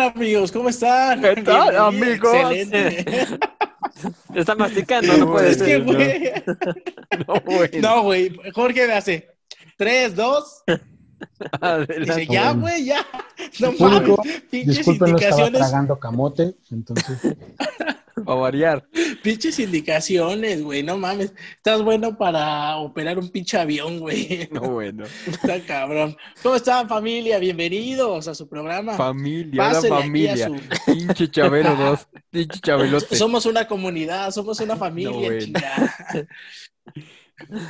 tal, amigos? ¿Cómo están? ¿Qué tal, amigos? Excelente. Está masticando, no puede es que, ser. güey. No, güey. No, güey. Jorge me hace. Tres, dos. Adelante. Dice, ya, güey, ya. No Público, mames. Pinches Disculpen, no estaba indicaciones. tragando camote, entonces Para variar. Pinches indicaciones, güey. No mames. Estás bueno para operar un pinche avión, güey. No, bueno. Está cabrón. ¿Cómo están, familia? Bienvenidos a su programa. Familia, la Pásenle aquí a familia. su- Pinche Chabelo 2. Pinche Chabelote. Somos una comunidad, somos una familia. No, bueno.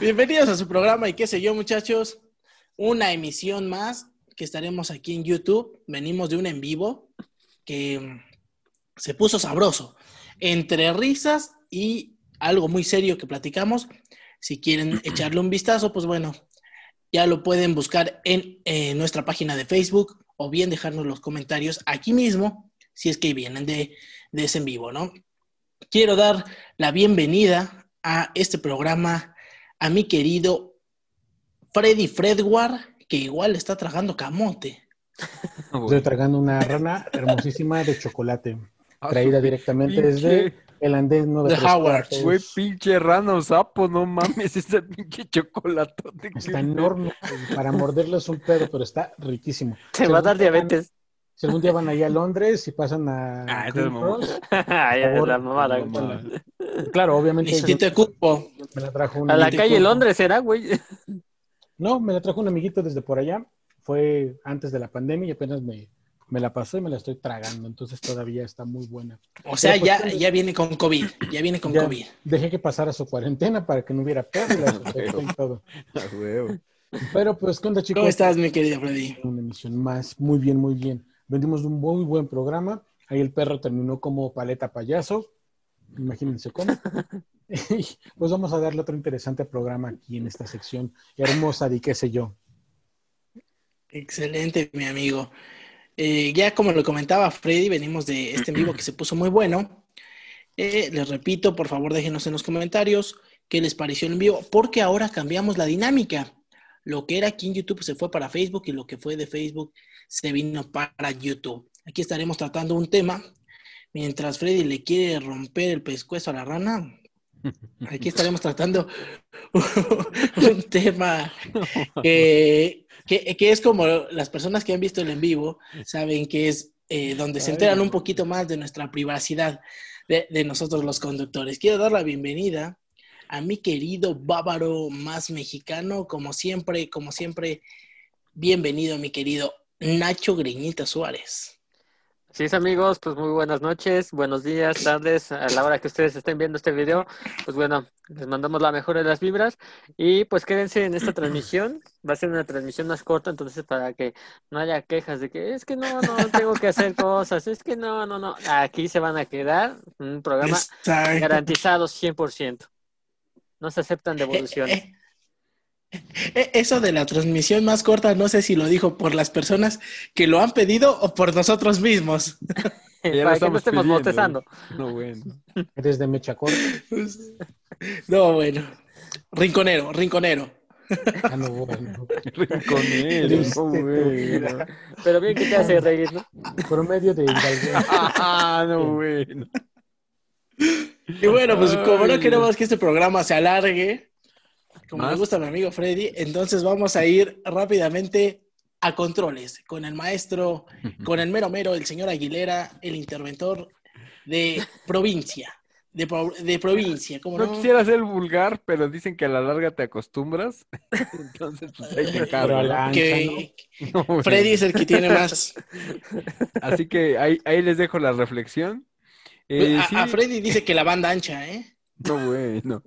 Bienvenidos a su programa y qué sé yo, muchachos. Una emisión más que estaremos aquí en YouTube. Venimos de un en vivo que se puso sabroso. Entre risas y algo muy serio que platicamos. Si quieren echarle un vistazo, pues bueno, ya lo pueden buscar en eh, nuestra página de Facebook o bien dejarnos los comentarios aquí mismo si es que vienen de, de ese en vivo, ¿no? Quiero dar la bienvenida a este programa a mi querido Freddy Fredward, que igual está tragando camote. No, estoy tragando una rana hermosísima de chocolate, Ah, traída directamente pinche- desde el andén 9 De Howard. Güey, pinche rana o sapo, no mames, ese pinche chocolatote. Está enorme, para morderlo es un pedo, pero está riquísimo. Te va a dar diabetes. Si algún día van allá a Londres y pasan a Ah, es. Cross, Ay, favor, la mamada. no, claro, obviamente Cupo. me la trajo un A la calle Londres será, güey. No, me la trajo un amiguito desde por allá. Fue antes de la pandemia y apenas me, me la pasó y me la estoy tragando. Entonces todavía está muy buena. O sea, ya, pues, ya viene con COVID. Ya viene con Ya COVID. Dejé que pasara su cuarentena para que no hubiera pérdidas y todo. Pero pues, ¿qué onda, chicos? ¿Cómo estás, mi querido Freddy? Una emisión más. Muy bien, muy bien. Vendimos un muy buen programa. Ahí el perro terminó como paleta payaso. Imagínense cómo. Pues vamos a darle otro interesante programa aquí en esta sección hermosa de qué sé yo. Excelente, mi amigo. Eh, ya como lo comentaba Freddy, venimos de este en vivo que se puso muy bueno. Eh, les repito, por favor, déjenos en los comentarios qué les pareció el en vivo, porque ahora cambiamos la dinámica. Lo que era aquí en YouTube se fue para Facebook y lo que fue de Facebook se vino para YouTube. Aquí estaremos tratando un tema. Mientras Freddy le quiere romper el pescuezo a la rana, aquí estaremos tratando un tema que, que- que es como las personas que han visto el en vivo saben que es eh, donde se enteran un poquito más de nuestra privacidad de, de nosotros los conductores. Quiero dar la bienvenida a mi querido bávaro más mexicano, como siempre, como siempre, bienvenido mi querido Nacho Greñita Suárez. Es, amigos, pues muy buenas noches, buenos días, tardes, a la hora que ustedes estén viendo este video, pues bueno, les mandamos la mejor de las vibras y pues quédense en esta transmisión, va a ser una transmisión más corta, entonces para que no haya quejas de que es que no, no, tengo que hacer cosas, es que no, no, no, aquí se van a quedar, un programa Exacto. garantizado 100%, no se aceptan devoluciones. Eh, Eso de la transmisión más corta, no sé si lo dijo por las personas que lo han pedido o por nosotros mismos. para Ya lo que no estamos estemos pidiendo, bostezando. No, bueno. Eres de mecha corta. No, bueno. Rinconero, rinconero. Ah, no, bueno. Rinconero. Tu bueno. Pero bien que te hace reír, ¿no? Promedio de. Ah, no, bueno. Y bueno, pues como no queremos que este programa se alargue, como ¿Más? le gusta mi amigo Freddy, entonces vamos a ir rápidamente a controles con el maestro, con el mero mero, el señor Aguilera, el interventor de provincia. De, pro- de provincia, como No no? quisiera ser vulgar, pero dicen que a la larga te acostumbras. Entonces, pues ahí te ancha, que ¿no? Freddy es el que tiene más. Así que ahí, ahí les dejo la reflexión. Eh, a, sí, a Freddy dice que la banda ancha, ¿eh? No bueno,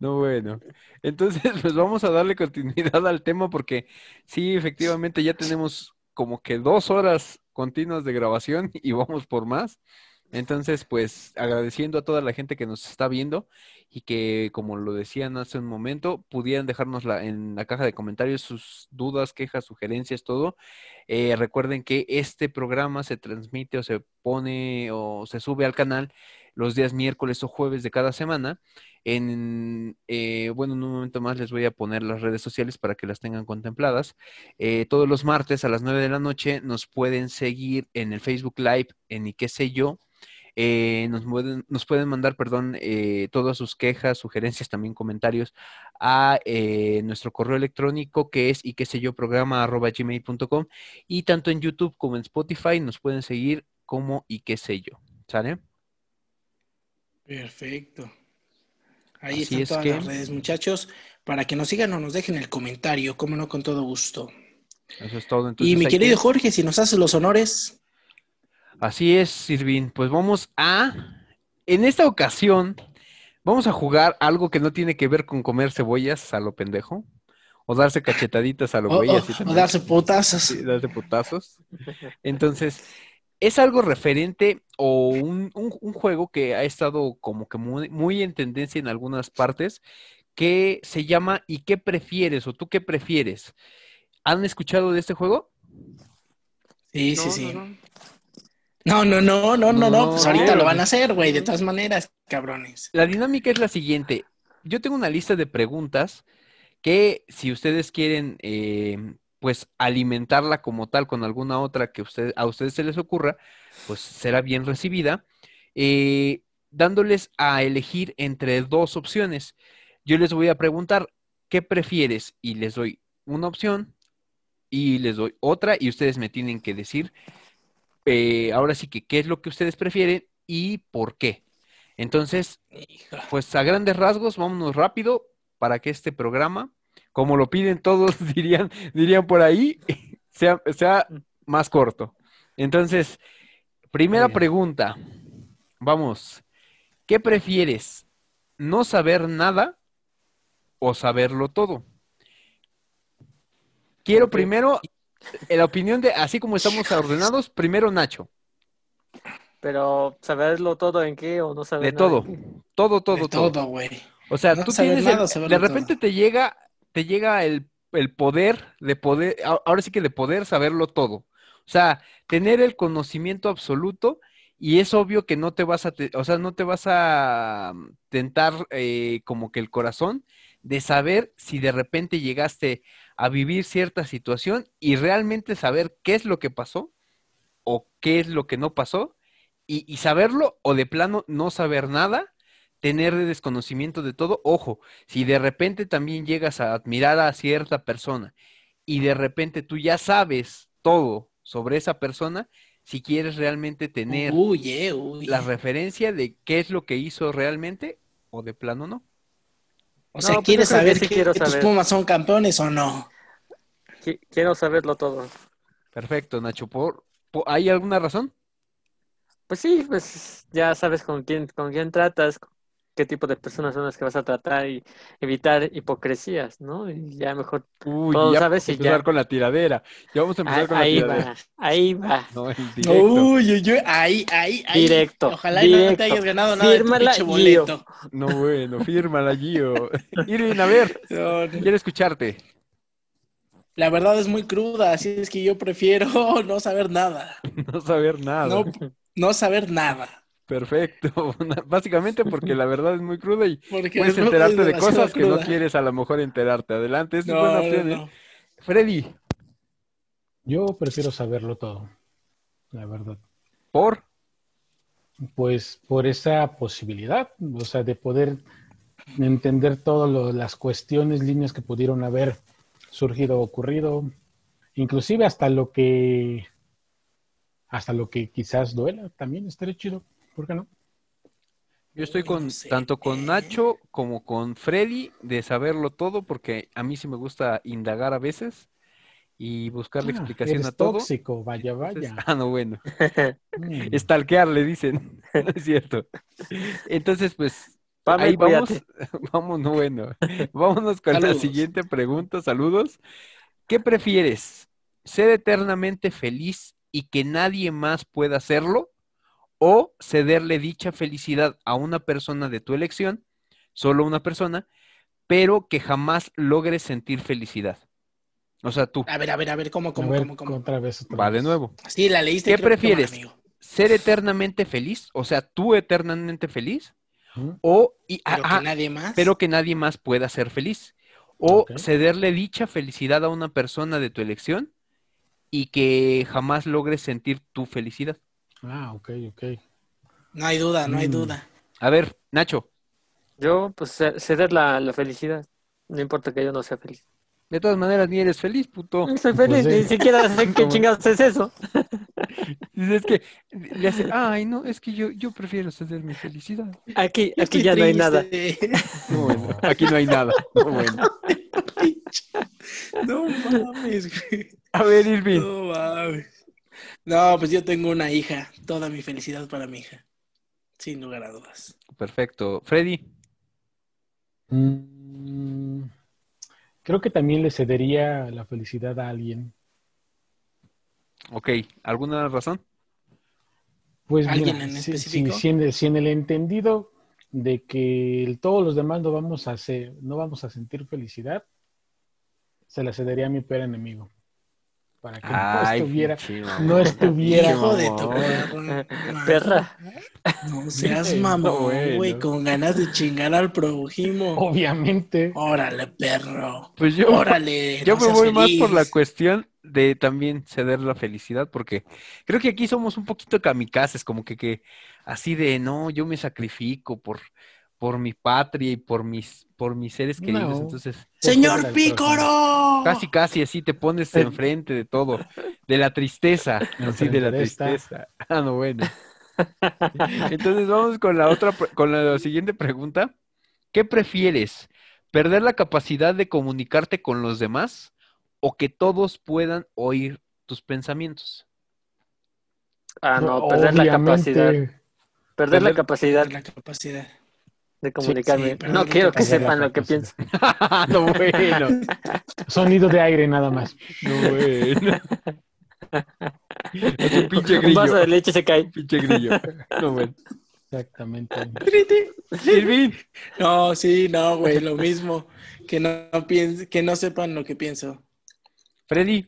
no bueno. Entonces, pues vamos a darle continuidad al tema porque sí, efectivamente ya tenemos como que dos horas continuas de grabación y vamos por más. Entonces, pues agradeciendo a toda la gente que nos está viendo y que, como lo decían hace un momento, pudieran dejarnos la- en la caja de comentarios sus dudas, quejas, sugerencias, todo. Eh, recuerden que este programa se transmite o se pone o se sube al canal los días miércoles o jueves de cada semana. En, eh, bueno, en un momento más les voy a poner las redes sociales para que las tengan contempladas. Eh, todos los martes a las 9 de la noche nos pueden seguir en el Facebook Live en y qué sé yo. Eh, nos, pueden, mandar, perdón, todas sus quejas, sugerencias, también comentarios a nuestro correo electrónico que es y qué sé yo programa arroba gmail.com y tanto en YouTube como en Spotify nos pueden seguir como y qué sé yo. ¿Sale? Perfecto. Ahí están todas las redes, muchachos, para que nos sigan o nos dejen el comentario, como no, con todo gusto. Eso es todo. y mi querido Jorge, si nos hace los honores. Así es, Sirvin. Pues vamos a, en esta ocasión, vamos a jugar algo que no tiene que ver con comer cebollas a lo pendejo. O darse cachetaditas a lo güey. o, darse putazos. Sí, darse putazos. Entonces, es algo referente o un, juego que ha estado como que muy, muy, en tendencia en algunas partes, que se llama ¿Y qué prefieres? o tú qué prefieres. ¿Han escuchado de este juego? Sí, sí, sí. No, no, no, no, no, no, pues ahorita lo van a hacer, güey, de todas maneras, cabrones. La dinámica es la siguiente. Yo tengo una lista de preguntas que si ustedes quieren eh, pues alimentarla como tal con alguna otra que usted, a ustedes se les ocurra, pues será bien recibida, eh, dándoles a elegir entre dos opciones. Yo les voy a preguntar, ¿qué prefieres? Y les doy una opción y les doy otra y ustedes me tienen que decir, eh, ahora sí que, ¿qué es lo que ustedes prefieren y por qué? Entonces, pues a grandes rasgos, vámonos rápido para que este programa como lo piden todos, dirían, dirían por ahí, sea, sea más corto. Entonces, primera pregunta. Vamos, ¿qué prefieres? ¿No saber nada o saberlo todo? Quiero primero la opinión de, así como estamos ordenados, primero Nacho. Pero saberlo todo en qué o no saber De todo, todo, todo, de todo. güey. O sea, tú tienes, de repente te llega te llega el, poder de poder, ahora sí que de poder saberlo todo. O sea, tener el conocimiento absoluto y es obvio que no te vas a, o sea, no te vas a tentar eh, como que el corazón de saber si de repente llegaste a vivir cierta situación y realmente saber qué es lo que pasó o qué es lo que no pasó y saberlo o de plano no saber nada tener desconocimiento de todo. Ojo, si de repente también llegas a admirar a cierta persona y de repente tú ya sabes todo sobre esa persona, si quieres realmente tener eh, la referencia de qué es lo que hizo realmente o de plano no. O sea, pues ¿quieres saber si tus Pumas son campeones o no? Quiero saberlo todo. Perfecto, Nacho. ¿Por, ¿Hay alguna razón? Pues sí, pues ya sabes con quién, con quién tratas, qué tipo de personas son las que vas a tratar y evitar hipocresías, ¿no? Y ya mejor Uy, todo ya sabes y empezar con la tiradera. Ya vamos a empezar ahí, con la tiradera. Va, ahí va. No, directo. Uy, uy, uy, ahí, ahí, ahí. Directo. Ojalá directo. no te hayas ganado nada fírmala, de tu boleto. No, bueno, fírmala, Gio. Irving, a ver, quiero escucharte. La verdad es muy cruda, así es que yo prefiero no saber nada. No saber nada. No, no saber nada. Perfecto, básicamente porque la verdad es muy cruda y puedes enterarte de cosas que no quieres a lo mejor enterarte. Adelante, es buena opción. ¿eh? Freddy. Yo prefiero saberlo todo, la verdad. ¿Por? Pues por esa posibilidad, o sea, de poder entender todas las cuestiones, líneas que pudieron haber surgido o ocurrido, inclusive hasta lo que hasta lo que quizás duela, también estaría chido. ¿Por qué no? Yo estoy con tanto con Nacho como con Freddy de saberlo todo porque a mí sí me gusta indagar a veces y buscar la ah, explicación a todo. tóxico, vaya, vaya. ah, no, bueno. Mm. Estalquear, le dicen. no es cierto. Entonces, pues, ahí vamos. Vamos, no, bueno. Vámonos con la siguiente pregunta. Saludos. ¿Qué prefieres? ¿Ser eternamente feliz y que nadie más pueda hacerlo? O cederle dicha felicidad a una persona de tu elección, solo una persona, pero que jamás logres sentir felicidad. O sea, tú. A ver, a ver, a ver, ¿cómo, cómo, ver, cómo, cómo? otra vez. otra Va de nuevo. Sí, la leíste. ¿Qué creo que prefieres? mal. ¿Ser eternamente feliz? O sea, tú eternamente feliz. O, y, Pero ah, que nadie más. pero que nadie más pueda ser feliz. O cederle dicha felicidad a una persona de tu elección y que jamás logres sentir tu felicidad. Ah, ok, ok. No hay duda, no hay Mm. duda. A ver, Nacho, Yo, pues, ce- ceder la, la felicidad. No importa que yo no sea feliz. de todas maneras ni eres feliz, puto. No soy feliz, Pues sí. ni siquiera sé qué chingados es eso. Dices que le hace, ay, no, es que yo, yo prefiero ceder mi felicidad. Aquí, Yo aquí ya no hay nada. triste. No, bueno, aquí no hay nada. No, bueno. No mames, güey. A ver, Irving. No mames. No, pues yo tengo una hija. Toda mi felicidad para mi hija. Sin lugar a dudas. Perfecto. Freddy. Mm, creo que también le cedería la felicidad a alguien. Ok, ¿alguna razón? Pues ¿Alguien mira, en si, si- específico? si en el, si en el entendido de que el- todos los demás no vamos a hacer, no vamos a sentir felicidad, se la cedería a mi peor enemigo. Para que no estuviera, mamón. no estuviera. Hijo de tu perra. No seas mamón, güey, con ganas de chingar al prójimo. Obviamente. Órale, perro. Pues yo, Órale. yo no me voy más por la cuestión de también ceder la felicidad, porque creo que aquí somos un poquito kamikazes, como que, que así de, no, yo me sacrifico por, por mi patria y por mis, por mis seres queridos. No. Entonces, ¡Señor Pícoro! casi, casi así te pones enfrente de todo, de la tristeza, así de la tristeza. Ah, no, bueno. Entonces vamos con la otra, con la siguiente pregunta. ¿Qué prefieres? ¿Perder la capacidad de comunicarte con los demás o que todos puedan oír tus pensamientos? Ah, no, perder la capacidad. Perder la Perder- capacidad La capacidad. De comunicarme. sí, no quiero que sepan lo que pienso. no, bueno. Sonido de aire nada más. No, bueno. Es un pinche Un vaso de leche se cae. Pinche grillo. No, bueno. Exactamente. No, sí, no, güey, lo mismo. Que no, piense, que no sepan lo que pienso. Freddy.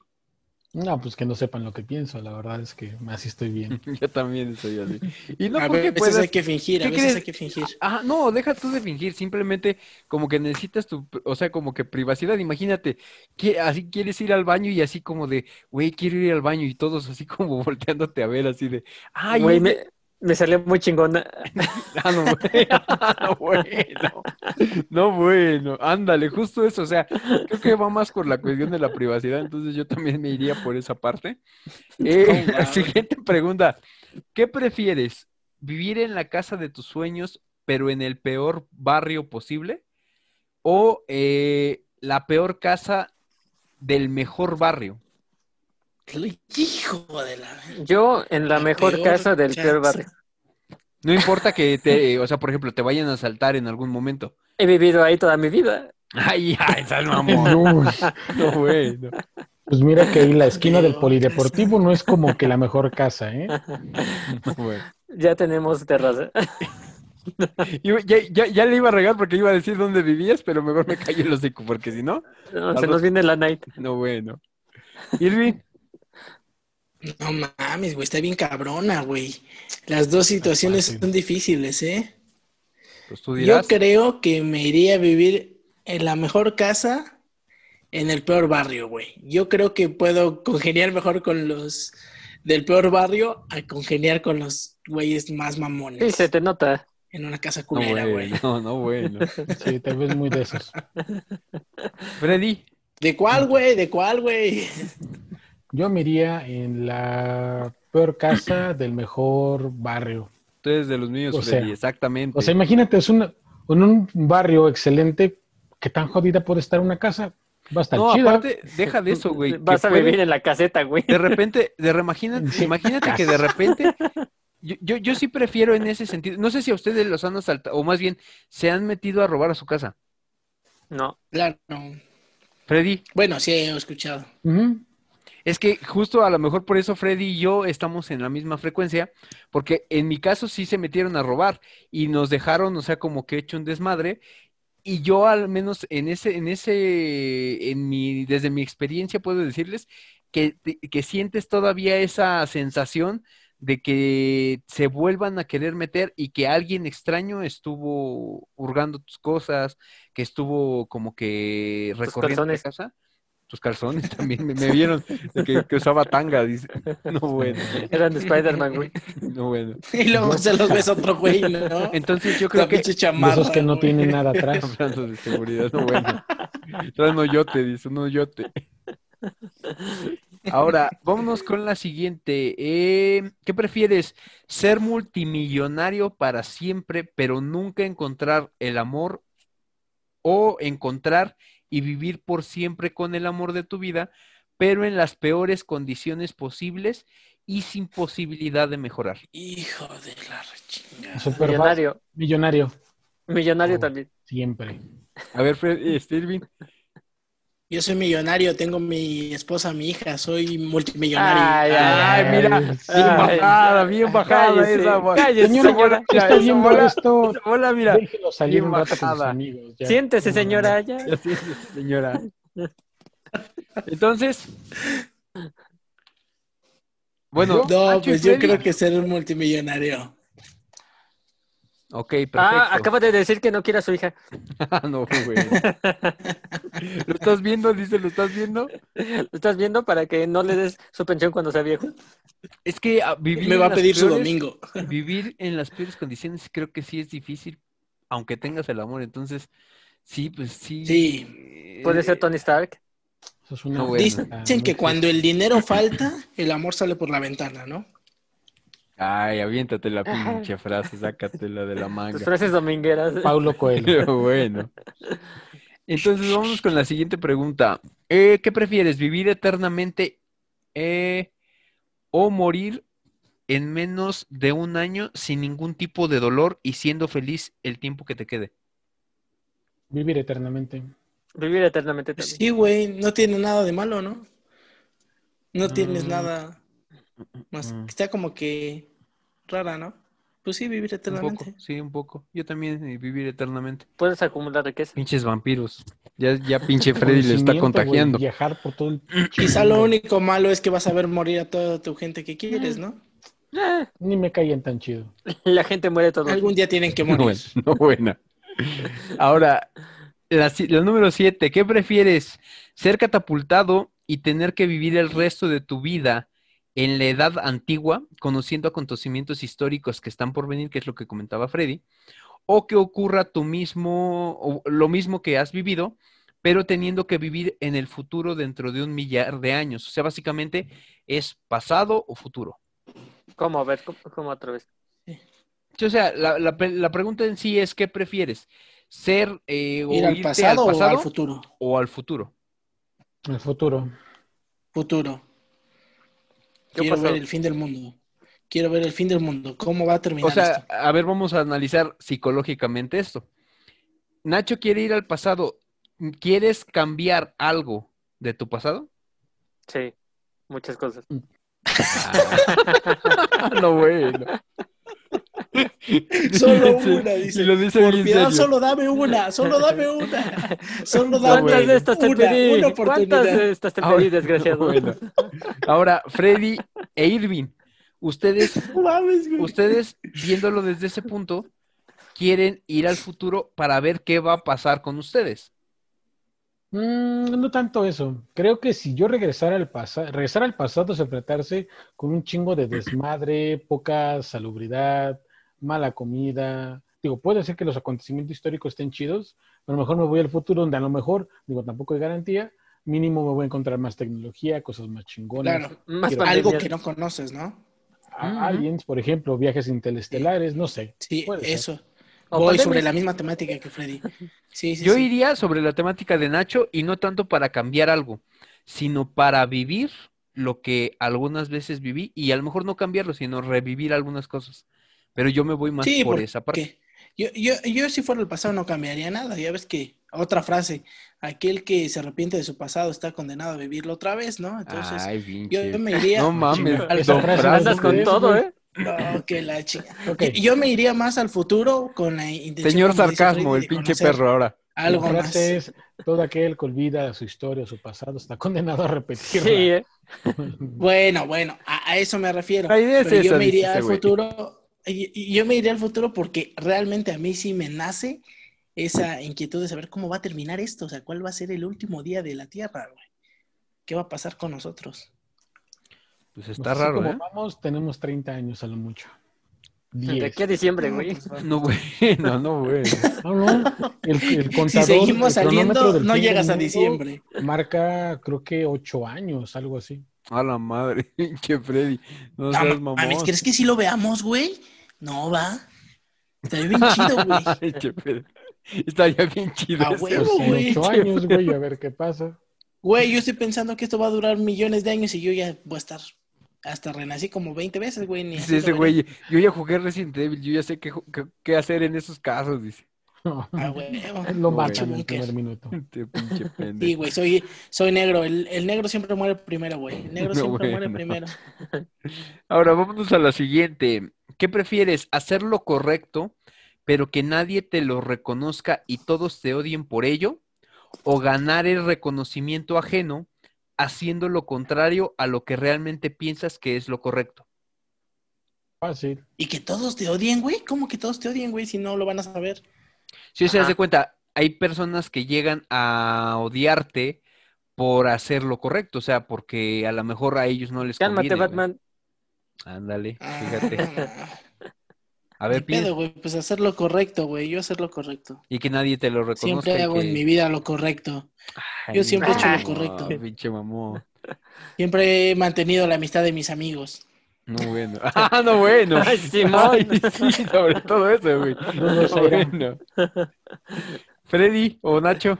No, pues que no sepan lo que pienso. La verdad es que así estoy bien. Yo también estoy así. Y no a porque veces hay que fingir, a ¿Qué veces crees? hay que fingir. Ah, no, deja tú de fingir, simplemente como que necesitas tu, o sea, como que privacidad, imagínate, que así quieres ir al baño y así como de, güey, quiero ir al baño y todos así como volteándote a ver así de, ay, Güey, me, me salió muy chingona. ah, no, no, bueno, no, bueno, ándale, justo eso, o sea, creo que va más por la cuestión de la privacidad, entonces yo también me iría por esa parte. Eh, siguiente pregunta, ¿qué prefieres? ¿Vivir en la casa de tus sueños, pero en el peor barrio posible? ¿O eh, la peor casa del mejor barrio? Hijo de la. Yo en la, La mejor peor casa del peor casa. barrio. No importa que te, o sea, por ejemplo, te vayan a asaltar en algún momento. He vivido ahí toda mi vida. Ay, ay, esa mamón. No, bueno. pues mira que ahí la esquina del polideportivo no es como que la mejor casa, ¿eh? No, bueno. Ya tenemos terraza. Ya, ya, ya le iba a regar porque iba a decir dónde vivías, pero mejor me callo el hocico, porque si no, No, se nos viene la night. no, bueno. Irving, No mames, güey, está bien cabrona, güey. Las dos situaciones son difíciles, ¿eh? pues tú Yo creo que me iría a vivir en la mejor casa, en el peor barrio, güey. Yo creo que puedo congeniar mejor con los del peor barrio a congeniar con los güeyes más mamones. Sí, se te nota. En una casa No, culera, güey. bueno, no, bueno. Sí, te ves muy de esos. Freddy, ¿De cuál, güey? ¿De cuál, güey? Yo me iría en la peor casa del mejor barrio. tú eres de los míos, O Freddy, sea, exactamente. O sea, imagínate, es una, en un barrio excelente, ¿qué tan jodida puede estar una casa? Va a estar no, chida. aparte, deja de eso, güey. que Vas a puede- vivir en la caseta, güey. De repente, de re- imagínate, Sí. imagínate que de repente, yo, yo, yo sí prefiero en ese sentido, no sé si a ustedes los han asaltado, o más bien, se han metido a robar a su casa. No. Claro. Freddy, Bueno, sí, he escuchado. Ujú. Es que justo a lo mejor por eso Freddy y yo estamos en la misma frecuencia, porque en mi caso sí se metieron a robar y nos dejaron, o sea, como que hecho un desmadre. y yo al menos en ese, en ese, en mi, desde mi experiencia puedo decirles que, que sientes todavía esa sensación de que se vuelvan a querer meter y que alguien extraño estuvo hurgando tus cosas, que estuvo como que recorriendo calzones. casa. Tus calzones también me, me vieron de que, que usaba tanga, dice. No bueno, Eran de Spider-Man, güey. no bueno. Y luego se los ves otro güey, ¿no? Entonces yo creo La que De esos que no güey. tienen nada atrás. hablando de seguridad, no bueno. Trae un hoyote, dice, un hoyote. Ahora, vámonos con la siguiente. Eh, ¿qué prefieres? ¿Ser multimillonario para siempre, pero nunca encontrar el amor? ¿O encontrar y vivir por siempre con el amor de tu vida, pero en las peores condiciones posibles y sin posibilidad de mejorar? Hijo de la rechingada. Súper fácil. Millonario. Millonario. Millonario Oh. también. Siempre. A ver, Fred, este, Irving. Yo soy millonario, tengo mi esposa, mi hija, soy multimillonario. Ay, Ay, mira, Ay, bien ay. bajada, bien bajada Cállese, esa. bola. cállese, Señora, señora. ¿qué está viendo bola- esto? bola, mira. Déjelo salir bien un rato con sus bajada. amigos. ya. Siéntese, señora, ya. Ya sí, señora. Entonces, bueno, No, pues yo creo que ser un multimillonario. Ok, perfecto. Ah, acaba de decir que no quiere a su hija. no, güey. ¿Lo estás viendo? Dice, ¿lo estás viendo? ¿Lo estás viendo para que no le des su pensión cuando sea viejo? Es que ah, vivir Me en va a las pedir su peores- domingo. Vivir en las peores condiciones creo que sí es difícil, aunque tengas el amor. Entonces, sí, pues sí. Sí. Puede ser Tony Stark. Eso es una No, bueno. Dicen Ah, que muy cuando el dinero falta, el amor sale por la ventana, ¿no? Ay, aviéntate la pinche frase, sácatela de la Tus manga. frases domingueras. Paulo Coelho. Bueno. Entonces vamos con la siguiente pregunta. Eh, ¿qué prefieres, vivir eternamente eh, o morir en menos de un año sin ningún tipo de dolor y siendo feliz el tiempo que te quede? Vivir eternamente. Vivir eternamente también. Sí, güey, no tiene nada de malo, ¿no? No tienes Mm. nada más. Mm. Está como que rara, ¿no? Pues sí, vivir Un poco, eternamente. sí, un poco. Yo también eh, vivir eternamente. Puedes acumular riqueza. Pinches vampiros. Ya, ya pinche Freddy le está contagiando. viajar por todo el... Quizá lo único malo es que vas a ver morir a toda tu gente que quieres, ¿no? Eh, Ni me caían tan chido. la gente muere todos los Algún día tienen que morir. Bueno, no buena. Ahora, la, la número siete, ¿qué prefieres? ¿Ser catapultado y tener que vivir el resto de tu vida en la edad antigua, conociendo acontecimientos históricos que están por venir, que es lo que comentaba Freddy? ¿O que ocurra tu mismo, o lo mismo que has vivido, pero teniendo que vivir en el futuro dentro de un millar de años? O sea, básicamente es pasado o futuro. ¿Cómo? A ver, ¿cómo, cómo otra vez? Sí, O sea, la, la pre- la pregunta en sí es, ¿qué prefieres? ¿Ser eh, o ¿Ir al irte pasado, al pasado o al futuro? o al futuro? El futuro. Futuro. ¿Qué Quiero pasó? ver el fin del mundo. Quiero ver el fin del mundo. ¿Cómo va a terminar O sea, esto? a ver, vamos a analizar psicológicamente esto. Nacho quiere ir al pasado. ¿Quieres cambiar algo de tu pasado? Sí, muchas cosas. no, bueno. Solo una, dice. y lo dice Por piedad, serio. solo dame una, solo dame una. Solo dame ¿Cuántas de estas te una, pedí? una ¿Cuántas oportunidad. de estas te Ahora- pedí, desgraciado? Bueno. Ahora, Freddy e Irving, ustedes mames, ustedes, viéndolo desde ese punto, quieren ir al futuro para ver qué va a pasar con ustedes. Mm, no tanto eso. Creo que si yo regresara al pasado, regresar al pasado es enfrentarse con un chingo de desmadre, poca salubridad, mala comida. Digo, puede ser que los acontecimientos históricos estén chidos, pero a lo mejor me voy al futuro donde a lo mejor, digo, tampoco hay garantía, mínimo me voy a encontrar más tecnología, cosas más chingonas. Claro, Más Quiero- algo que no conoces, ¿no? A- aliens, por ejemplo, viajes interestelares, no sé. Sí, ser. eso. O Voy pandemias. sobre la misma temática que Freddy. Sí, sí, Yo sí. iría sobre la temática de Nacho y no tanto para cambiar algo, sino para vivir lo que algunas veces viví y a lo mejor no cambiarlo, sino revivir algunas cosas. Pero yo me voy más Sí, por porque esa parte. Yo, yo, yo si fuera el pasado no cambiaría nada. Ya ves que otra frase, aquel que se arrepiente de su pasado está condenado a vivirlo otra vez, ¿no? Entonces, Ay, yo, me iría... No mames, al- don con ¿Ves, todo? ¿eh? No, que la chica. Yo, yo me iría más al futuro con la intención... Señor sarcasmo, el pinche perro ahora. Algo La más. frase es, todo aquel que olvida su historia o su pasado está condenado a repetirla. Sí, ¿eh? Bueno, bueno, a, a eso me refiero. La idea es Pero yo me iría al güey. Futuro. y- y Yo me iría al futuro porque realmente a mí sí me nace esa inquietud de saber cómo va a terminar esto. O sea, cuál va a ser el último día de la Tierra, güey. ¿Qué va a pasar con nosotros? Pues Pues está raro, como ¿eh? vamos, tenemos 30 años a lo mucho. ¿De 10. qué a diciembre, güey? No, bueno, no, bueno. No, no. El, el Si seguimos el saliendo, no llegas a diciembre. Marca, creo que 8 años, algo así. A la madre, pinche Freddy. No No, seas mames, mamón. ¿crees que sí lo veamos, güey? No, va. Estaría bien chido, güey. Estaría bien chido. A huevo, güey. 8 años, güey, a ver qué pasa. Güey, yo estoy pensando que esto va a durar millones de años y yo ya voy a estar. Hasta renací como 20 veces, güey. Ni Dice ese güey, yo ya jugué Resident Evil, yo ya sé qué, ju- qué- qué hacer en esos casos, dice. Ah, huevo. Lo No, matan en el primer minuto. Este pinche Sí, güey, soy, soy negro. El, el negro siempre muere primero, güey. El negro No, siempre muere primero. Ahora vámonos a la siguiente. ¿Qué prefieres? ¿Hacer lo correcto, pero que nadie te lo reconozca y todos te odien por ello? ¿O ganar el reconocimiento ajeno haciendo lo contrario a lo que realmente piensas que es lo correcto? Fácil. Y que todos te odien, güey. ¿Cómo que todos te odien, güey? Si no lo van a saber. Si se das de cuenta, hay personas que llegan a odiarte por hacer lo correcto, o sea, porque a lo mejor a ellos no les Cálmate, conviene. güey. Batman. Ándale, Ah, fíjate. A ver, pedo, güey. Pues hacer lo correcto, güey. Yo hacer lo correcto. Y que nadie te lo reconozca. Siempre hago en mi vida lo correcto. Ay, Yo siempre he hecho lo correcto. Pinche mamón. Siempre he mantenido la amistad de mis amigos. No bueno. Ah, no bueno. Ay, Simón. Ay, sí, sobre todo eso, güey. No lo No bueno. Freddy o Nacho.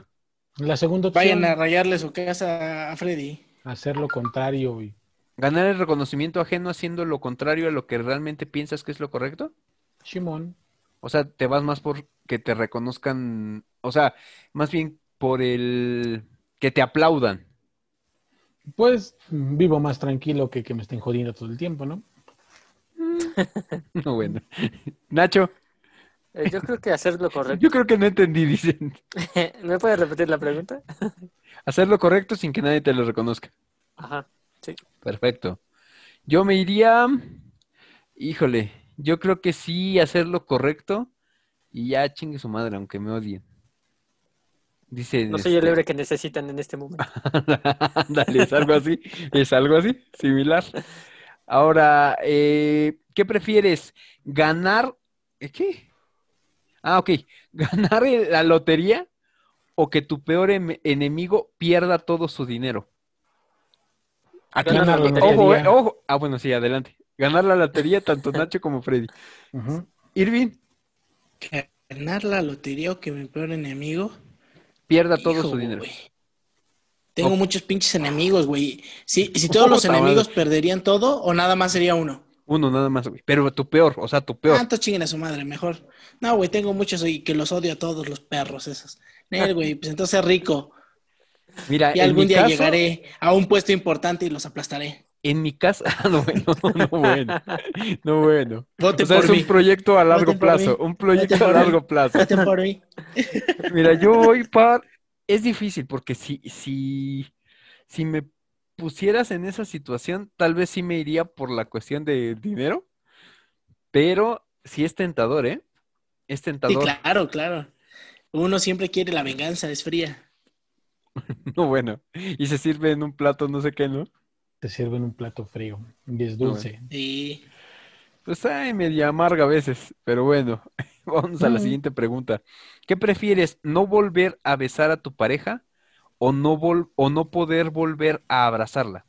La segunda opción, Vayan a rayarle su casa a Freddy. hacer lo contrario. Y... ¿Ganar el reconocimiento ajeno haciendo lo contrario a lo que realmente piensas que es lo correcto? Shimon. O sea, te vas más por que te reconozcan, o sea, más bien por el que te aplaudan. Pues vivo más tranquilo que que me estén jodiendo todo el tiempo, ¿no? No bueno. Nacho, Eh, Yo creo que hacer lo correcto. yo creo que no entendí, dicen. ¿Me puedes repetir la pregunta? Hacer lo correcto sin que nadie te lo reconozca. Ajá. Sí. Perfecto. Yo me iría, híjole, yo creo que sí hacer lo correcto y ya chingue su madre, aunque me odien. Dice, No soy el este, héroe que necesitan en este momento. Ándale, es algo así, es algo así, similar. Ahora, eh, ¿qué prefieres? ¿Ganar? ¿eh, ¿Qué? Ah, ok. ¿Ganar la lotería o que tu peor em- enemigo pierda todo su dinero? Aquí, la Ganar la lotería. ojo, eh, ojo. Ah, bueno, sí, adelante. Ganar la lotería tanto Nacho como Freddy. Ujú. Irving, Ganar la lotería o que mi peor enemigo. Pierda todo su dinero. Tengo muchos pinches enemigos, güey. Si, si todos los madre. enemigos perderían todo o nada más sería uno. Uno nada más, güey. Pero tu peor, o sea, tu peor. Ah, entonces chinguen a su madre, mejor. No, güey, tengo muchos y que los odio a todos los perros esos. Nel, güey, pues entonces rico. Mira, Y algún día caso, llegaré a un puesto importante y los aplastaré. En mi casa, ah, no bueno, no bueno, no bueno. Voten O sea, por es mí. un proyecto a largo Voten plazo, un proyecto Voten a mí. largo plazo. Voten por mí. Mira, yo voy para... Es difícil porque si, si, si me pusieras en esa situación, tal vez sí me iría por la cuestión de dinero, pero sí es tentador, ¿eh? Es Sí, tentador. claro, claro. Uno siempre quiere la venganza, es fría. No, bueno. Y se sirve en un plato, no sé qué, ¿no? Te sirven un plato frío y es dulce. Y Pues ay, media amarga a veces, pero bueno, vamos a la Mm. siguiente pregunta. ¿Qué prefieres, no volver a besar a tu pareja o no vol- o no poder volver a abrazarla?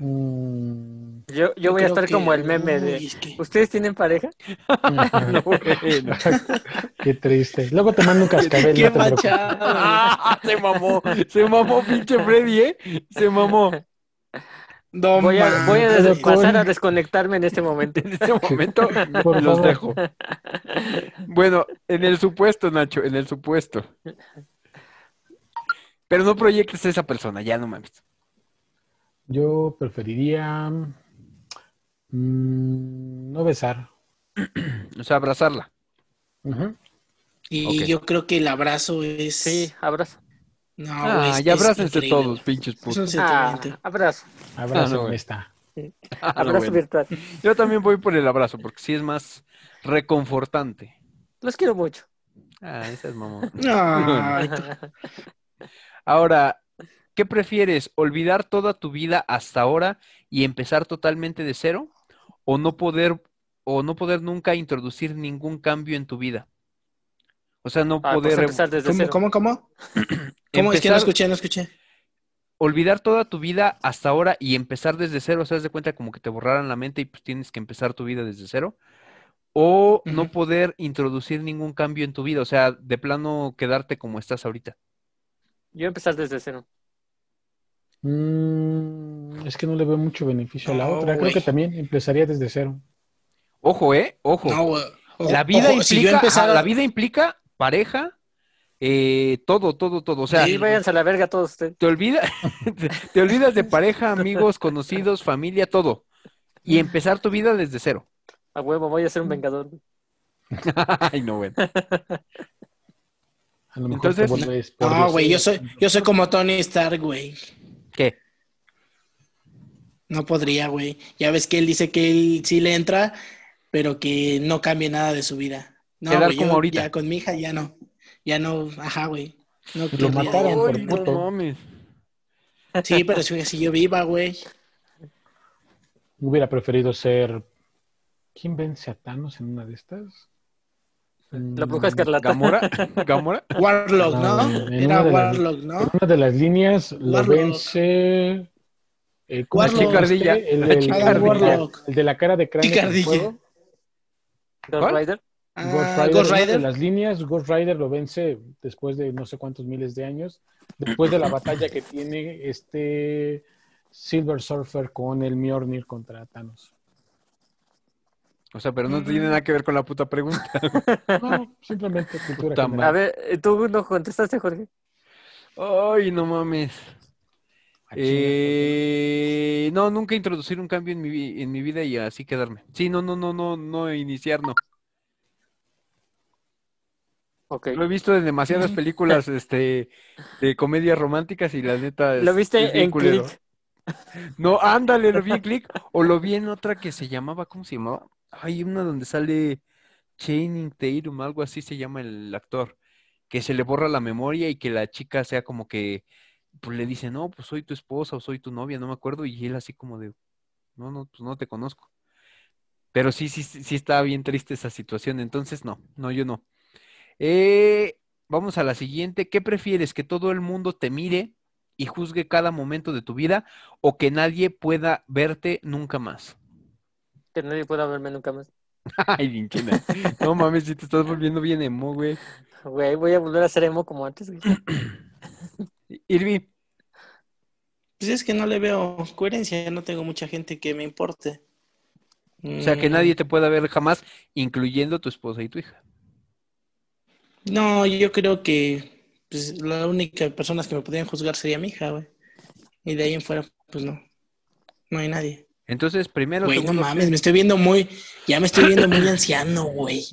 Mm, Yo, yo voy a estar que- como el meme de. Uy, es que- ¿Ustedes tienen pareja? No, bueno. Qué triste. Luego te mando un cascabel. Qué no machado. Ah, se mamó, se mamó pinche Freddy, ¿eh? Se mamó. No Voy a, voy a des- pasar con- a desconectarme en este momento. En este momento Por los favor. dejo. Bueno, en el supuesto, Nacho, en el supuesto. Pero no proyectes a esa persona, ya no mames. Yo preferiría mm, no besar. O sea, abrazarla. Y yo creo que el abrazo es. Sí, abrazo. No, Ah, es- abrácense increíble, todos, pinches putos. Ah, abrazo. Abrazo, Ah, no, está. Ah, no, Abrazo bueno. virtual. Yo también voy por el abrazo, porque sí es más reconfortante. Los quiero mucho. Ah, esa es mamón. Ahora, ¿qué prefieres? ¿Olvidar toda tu vida hasta ahora y empezar totalmente de cero? ¿O no poder, o no poder nunca introducir ningún cambio en tu vida? O sea, no Ah, pues poder empezar desde ¿Cómo, cero. cómo, cómo? ¿Cómo? Es que no escuché, no escuché. olvidar toda tu vida hasta ahora y empezar desde cero, o sea, de cuenta como que te borraran la mente y pues tienes que empezar tu vida desde cero, o no poder introducir ningún cambio en tu vida, o sea, de plano quedarte como estás ahorita. Yo empezar desde cero. Mm, es que no le veo mucho beneficio a la otra. Creo güey. que también empezaría desde cero. Ojo, ¿eh? Ojo. No, güey. Ojo, la vida ojo, implica, empezara- la vida implica pareja, eh, todo, todo, todo, o sea, Y váyanse a la verga todos ustedes. te olvidas, te olvidas de pareja, amigos, conocidos, familia, todo, y empezar tu vida desde cero. A huevo, voy a ser un vengador. Ay, no, bueno. A lo mejor Entonces- No, por güey, yo soy, yo soy como Tony Stark, güey. No podría, güey. Ya ves que él dice que él sí le entra, pero que no cambie nada de su vida. No, Quedar como yo ahorita. ya con mi hija ya no. Ya no, ajá, güey. No Lo mataron por puto. mames. Sí, pero si si yo viva, güey. Hubiera preferido ser. ¿Quién vence a Thanos en una de estas? La bruja escarlata. ¿Gamora? ¿Gamora? Warlock, No, Era las- Warlock, En ¿no? una de las líneas lo Warlock. vence. ¿Cómo se Warlock. este? Chicardilla. El, Warlock. el de la cara de cráneo. Ah, Ghost Rider, Ghost de Rider. las líneas, Ghost Rider lo vence después de no sé cuántos miles de años, después de la batalla que tiene este Silver Surfer con el Mjolnir contra Thanos. O sea, pero no tiene nada que ver con la puta pregunta. No, simplemente cultura. A ver, tú no contestaste, Jorge. Ay, no mames. Eh, no, nunca introducir un cambio en mi, en mi vida y así quedarme. Sí, no, no, no, no, no iniciar, no. Ok. Lo he visto en demasiadas películas, este, de comedias románticas y la neta es, Lo viste en culero. Click. No, ándale, lo vi en Click o lo vi en otra que se llamaba, ¿cómo se llamaba? Hay una donde sale Channing Tatum, algo así se llama el actor, que se le borra la memoria y que la chica sea como que, pues le dice, no, pues soy tu esposa o soy tu novia, no me acuerdo, y él así como de, no, no, pues no te conozco. Pero sí, sí, sí, está bien triste esa situación, entonces no, no, yo no. Eh, vamos a la siguiente, ¿qué prefieres? ¿Que todo el mundo te mire y juzgue cada momento de tu vida o que nadie pueda verte nunca más? Que nadie pueda verme nunca más. Ay, Vinchina. No mames, si te estás volviendo bien emo, güey. Güey, voy a volver a ser emo como antes. güey. Irvi, Pues es que no le veo coherencia, no tengo mucha gente que me importe. o sea, que Mm, nadie te pueda ver jamás, incluyendo tu esposa y tu hija. No, yo creo que pues, la única persona que me podrían juzgar sería mi hija, güey. Y de ahí en fuera, pues no. No hay nadie. Entonces, primero, Güey, no mames, me estoy viendo muy, ya me estoy viendo muy anciano, güey.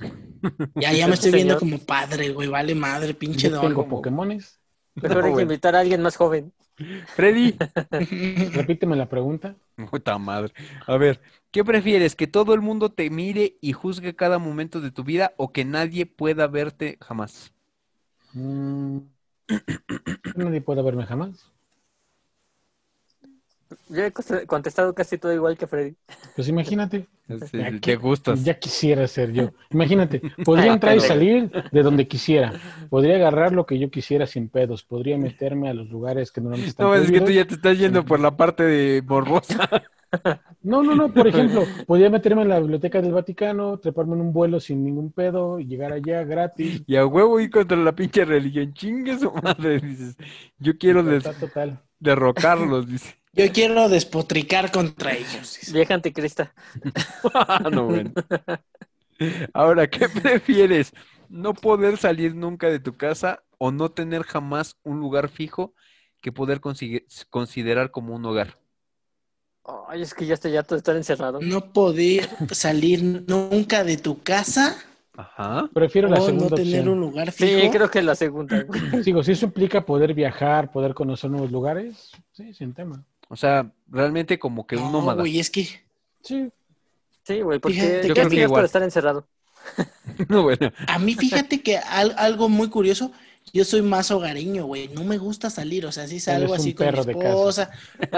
Ya, ya me estoy viendo como padre, güey, vale madre, pinche Yo tengo don. Pokémones. Mejor hay que invitar a alguien más joven. Freddy. Repíteme la pregunta. Puta madre. A ver, ¿qué prefieres? ¿Que todo el mundo te mire y juzgue cada momento de tu vida o que nadie pueda verte jamás? Mm, nadie puede verme jamás. Yo he contestado casi todo igual que Freddy. Pues imagínate. Es- Ya Te gustas. Ya quisiera ser yo. Imagínate, podría entrar y salir de donde quisiera. Podría agarrar lo que yo quisiera sin pedos. Podría meterme a los lugares que normalmente están No, es que tú ya te estás yendo por la parte de morbosa. No, no, no. Por ejemplo, podría meterme en la biblioteca del Vaticano, treparme en un vuelo sin ningún pedo y llegar allá gratis. Y a huevo ir contra la pinche religión. Chingue su madre, dices. Yo quiero des- Total, total. derrocarlos, dice. Yo quiero despotricar contra ellos. dice. Vieja anticrista. Ah, no, bueno. Ahora, ¿qué prefieres? ¿No poder salir nunca de tu casa o no tener jamás un lugar fijo que poder considerar como un hogar? Ay, es que ya estoy harto de estar encerrado. No poder salir nunca de tu casa Ajá. Prefiero la O segunda no tener opción. un lugar fijo. Sí, creo que la segunda. Digo, si eso implica poder viajar, poder conocer nuevos lugares, sí, sin tema. O sea, realmente como que un No, nómada. güey, es que Sí, Sí, güey, porque Fíjate ¿qué que opinas igual. por estar encerrado? No, bueno. a mí fíjate que al- algo muy curioso, yo soy más hogareño, güey. No me gusta salir, o sea, si salgo así con mi esposa.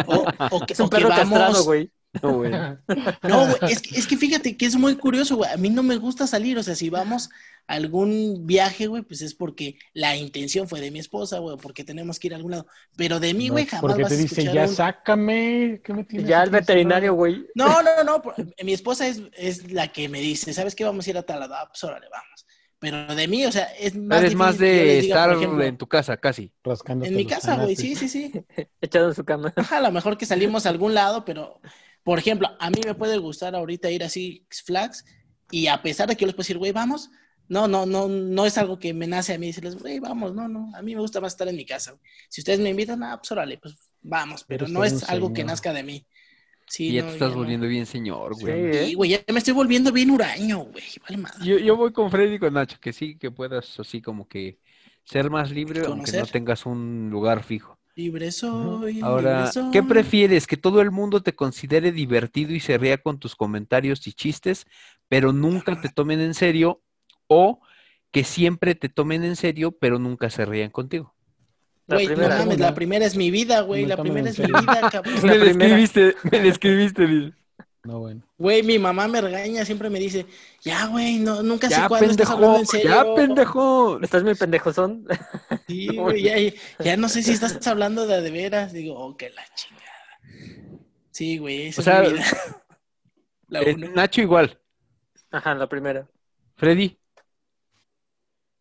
O, o que, Es un o que perro vamos. castrado, güey. No, bueno. No, güey, es que, es que fíjate que es muy curioso, güey. A mí no me gusta salir, o sea, si vamos a algún viaje, güey, pues es porque la intención fue de mi esposa, güey, porque tenemos que ir a algún lado. Pero de mí, no, güey, jamás porque vas te dice, ya un- sácame. ¿qué me tienes Ya el veterinario, encerrado?" güey. No, no, no, Mi esposa es, es la que me dice, ¿sabes qué? Vamos a ir a tal lado. Ah, pues órale, vamos. Pero de mí, o sea, es más Eres más de diga, estar ejemplo, en tu casa, casi. Rascándote en mi casa, güey, sí, sí, sí. Echado en su cama. Ajá, a lo mejor que salimos a algún lado, pero, por ejemplo, a mí me puede gustar ahorita ir así Six Flags y a pesar de que yo les puedo decir, güey, vamos, no, no, no, no es algo que me nace a mí decirles, güey, vamos, no, no, a mí me gusta más estar en mi casa. güey. Si ustedes me invitan, ah, pues órale, pues vamos, pero Eres no es algo que nazca de mí. Sí, y ya no, te estás volviendo bien señor, Sí, güey. ¿eh? Sí, güey, ya me estoy volviendo bien huraño, güey, vale madre. Yo, yo voy con Freddy y con Nacho, que sí, que puedas así como que ser más libre, aunque no tengas un lugar fijo. Libre soy, Ahora, libre soy. ¿qué prefieres? ¿Que todo el mundo te considere divertido y se ría con tus comentarios y chistes, pero nunca te tomen en serio? ¿O que siempre te tomen en serio, pero nunca se rían contigo? La Güey, no primera. mames, la primera es mi vida, güey, la primera es mi vida, cabrón. Me le primera. escribiste, me le escribiste. dice. No, bueno. Güey, mi mamá me regaña, siempre me dice, ya, güey, no, nunca sé Ya, cuándo estás hablando pendejo, en serio. ya, pendejo. ¿Estás muy pendejozón? Sí, güey, ya, ya no sé si estás hablando de de veras. Digo, oh, que la chingada. Sí, güey, esa O sea, es mi vida. La Eh. Nacho igual. Ajá, la primera. Freddy,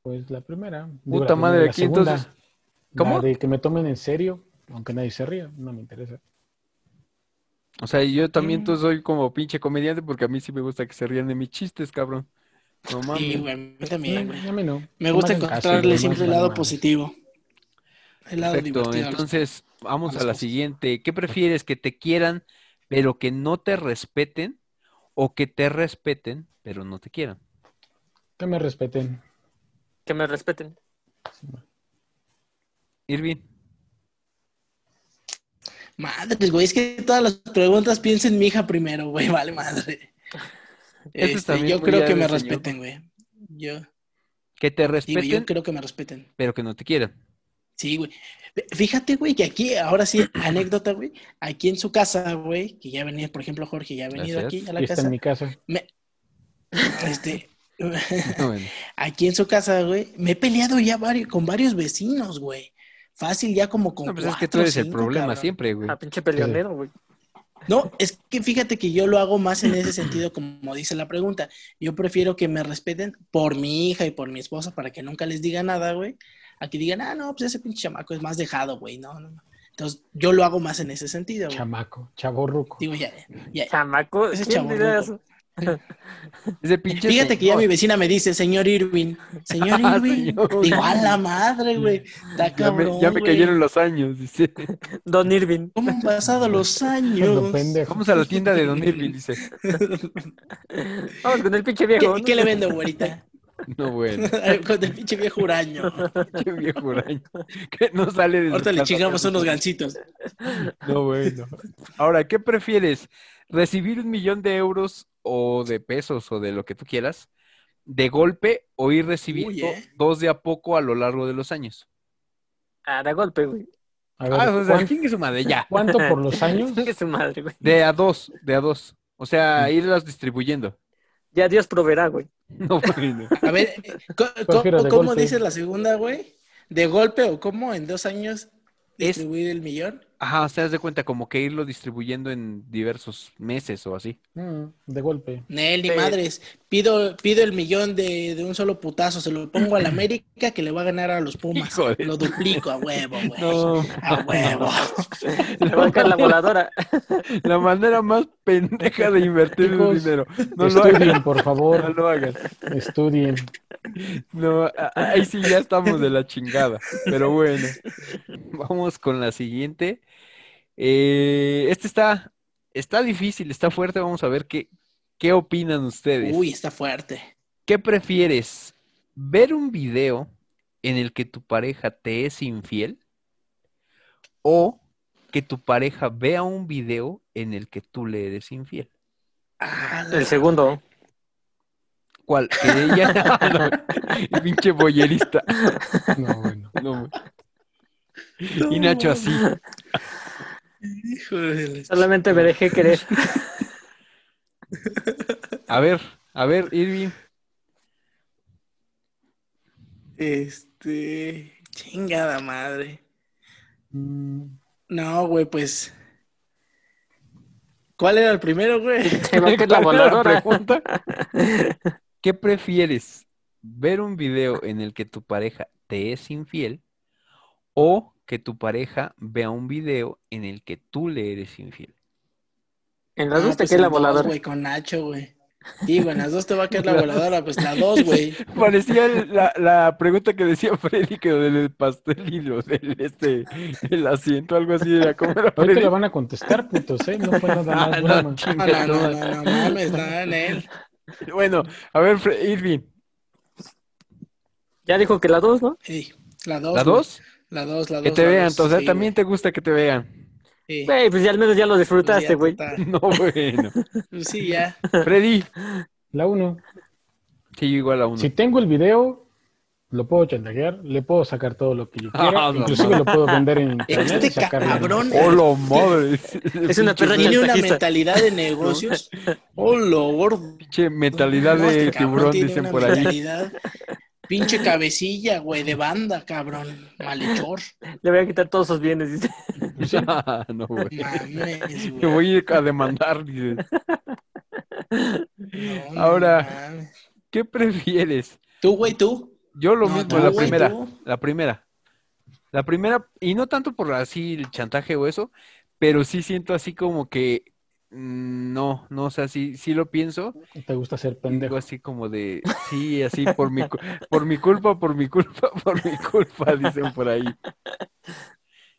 Pues la primera. Digo, Puta la madre, primera, aquí entonces- ¿Cómo? la de que me tomen en serio, aunque nadie se ría, no me interesa. o sea, yo también Mm. tú soy como pinche comediante porque a mí sí me gusta que se rían de mis chistes, cabrón. No mames. Sí, güey, a mí también, güey. a mí no. Me gusta encontrarle siempre más el lado positivo. El lado Perfecto, divertido. entonces vamos a a la cosas. siguiente. ¿Qué prefieres? ¿Que te quieran pero que no te respeten o que te respeten pero no te quieran? Que me respeten. Que me respeten. Irving, Madres, güey, es que todas las preguntas piensa en mi hija primero, güey, vale madre. Este, también yo creo que me señor. respeten, güey. Yo, que te sí, respeten yo creo que me respeten. pero que no te quieran. Sí, güey. Fíjate, güey, que aquí, ahora sí, anécdota, güey. Aquí en su casa, güey, que ya venía, por ejemplo, Jorge ya ha venido Gracias. aquí a la Y está casa. en mi casa. Me, este, No, bueno. aquí en su casa, güey, me he peleado ya con varios vecinos, güey. Fácil, ya como con No, pues es que tú eres el problema cabrón. siempre, güey. Ah, pinche peleonero, güey. No, es que fíjate que yo lo hago más en ese sentido, como dice la pregunta. Yo prefiero que me respeten por mi hija y por mi esposa para que nunca les diga nada, güey. A que digan, ah, no, pues ese pinche chamaco es más dejado, güey. No, no, no. Entonces, yo lo hago más en ese sentido, güey. Chamaco, chaborruco. Digo, ya, ya. Chamaco, Ese ¿quién diría chavorruco. eso? Ese pinche Fíjate que ya mi vecina me dice, señor Irving, señor Ah, Irving. señor. Digo, a la madre, güey. Está Ya me, cabrón, ya me cayeron los años, dice. Don Irving. ¿Cómo han pasado los Lo años? Vamos a la tienda de Don Irving, dice. Vamos con el pinche ¿Qué, viejo. ¿no? qué le vendo, güerita? No, bueno. Con el pinche viejo huraño. Qué viejo huraño. Que no sale de su Ahorita le chingamos unos gancitos. No, bueno. Ahora, ¿qué prefieres? ¿Recibir un millón de euros o de pesos o de lo que tú quieras de golpe o ir recibiendo Uy, eh. dos de a poco a lo largo de los años? Ah, de golpe, güey. A ver, Ah, o sea, ¿cuán- chingue su madre, ya. ¿cuánto por los años? Que su madre, güey. De a dos, de a dos. O sea, irlas distribuyendo. Ya Dios proveerá, güey. No, bueno. A ver, de ¿cómo golpe. dice la segunda, güey? ¿De golpe o cómo en dos años Es- distribuir el millón? Ajá, o sea, haz de cuenta como que irlo distribuyendo en diversos meses o así. Mm, de golpe. Nel, ni Sí. madres. Pido, pido el millón de, de un solo putazo. Se lo pongo a la América que le va a ganar a los Pumas. Lo duplico a huevo, güey. No, A huevo. Le va a caer la voladora. la manera más pendeja de invertir el dinero. No lo hagan, Estudien, por no favor. lo hagan. Estudien. No, ahí sí ya estamos de la chingada. Pero bueno, vamos con la siguiente. Eh, este está, está difícil, está fuerte. Vamos a ver qué, qué opinan ustedes. Uy, está fuerte. ¿Qué prefieres? ¿Ver un video en el que tu pareja te es infiel? ¿O que tu pareja vea un video en el que tú le eres infiel? Ah, El segundo. ¿Cuál? Que ella... No, el pinche boyerista. No, bueno. No, y Nacho así. La- Solamente me dejé querer. A ver, a ver, Irving. Este. Chingada madre. No, güey, pues. ¿Cuál era el primero, güey? La ¿Cuál era la voladora. pregunta? ¿Qué prefieres? ¿Ver un video en el que tu pareja te es infiel o que tu pareja vea un video en el que tú le eres infiel? En las Ah, dos te pues cae la voladora. güey, con Nacho, güey. Digo, en las dos te va a caer la voladora, pues la dos, güey. Parecía el- la, la pregunta que decía Freddy que lo del pastel y lo del este, el asiento, algo así era como era Ahorita Freddy. le van a contestar, putos, ¿eh? No fue nada Ah, más no, broma. No, no, no, toda. no, no mames, no, en él. Bueno, a ver, Irving, Ya dijo que la dos, ¿no? Sí, la dos. ¿la güey. dos? La dos, la dos. Que te vean, dos, entonces sí, también te gusta que te vean. güey. Sí. Güey, pues ya al menos ya lo Pues disfrutaste, ya, güey. No, bueno. Pues sí, ya. Freddy, La uno. sí, igual a uno. Si tengo el video, lo puedo chantajear, le puedo sacar todo lo que yo quiera, Ah, no inclusive lo puedo vender en internet y Este sacarle. cabrón ¡Hola, madre! Es una perra tiene una mentalidad de negocios. Oh, lo gordo. Pinche mentalidad de este cabrón tiburón, dicen por ahí. Pinche cabecilla, güey, de banda, cabrón. Malhechor. Le voy a quitar todos sus bienes, dice. no, güey. Mames, voy a ir a demandar, dice. No, Ahora-. ¿Qué prefieres? Tú, güey, tú. Yo lo No, mismo, tú, la güey, primera. tú. La primera. La primera, y no tanto por así el chantaje o eso, pero sí siento así como que no, no, o sea, sí, sí lo pienso. Te gusta ser Digo pendejo. así como de, sí, así por mi, cu- por mi culpa, por mi culpa, por mi culpa, dicen por ahí.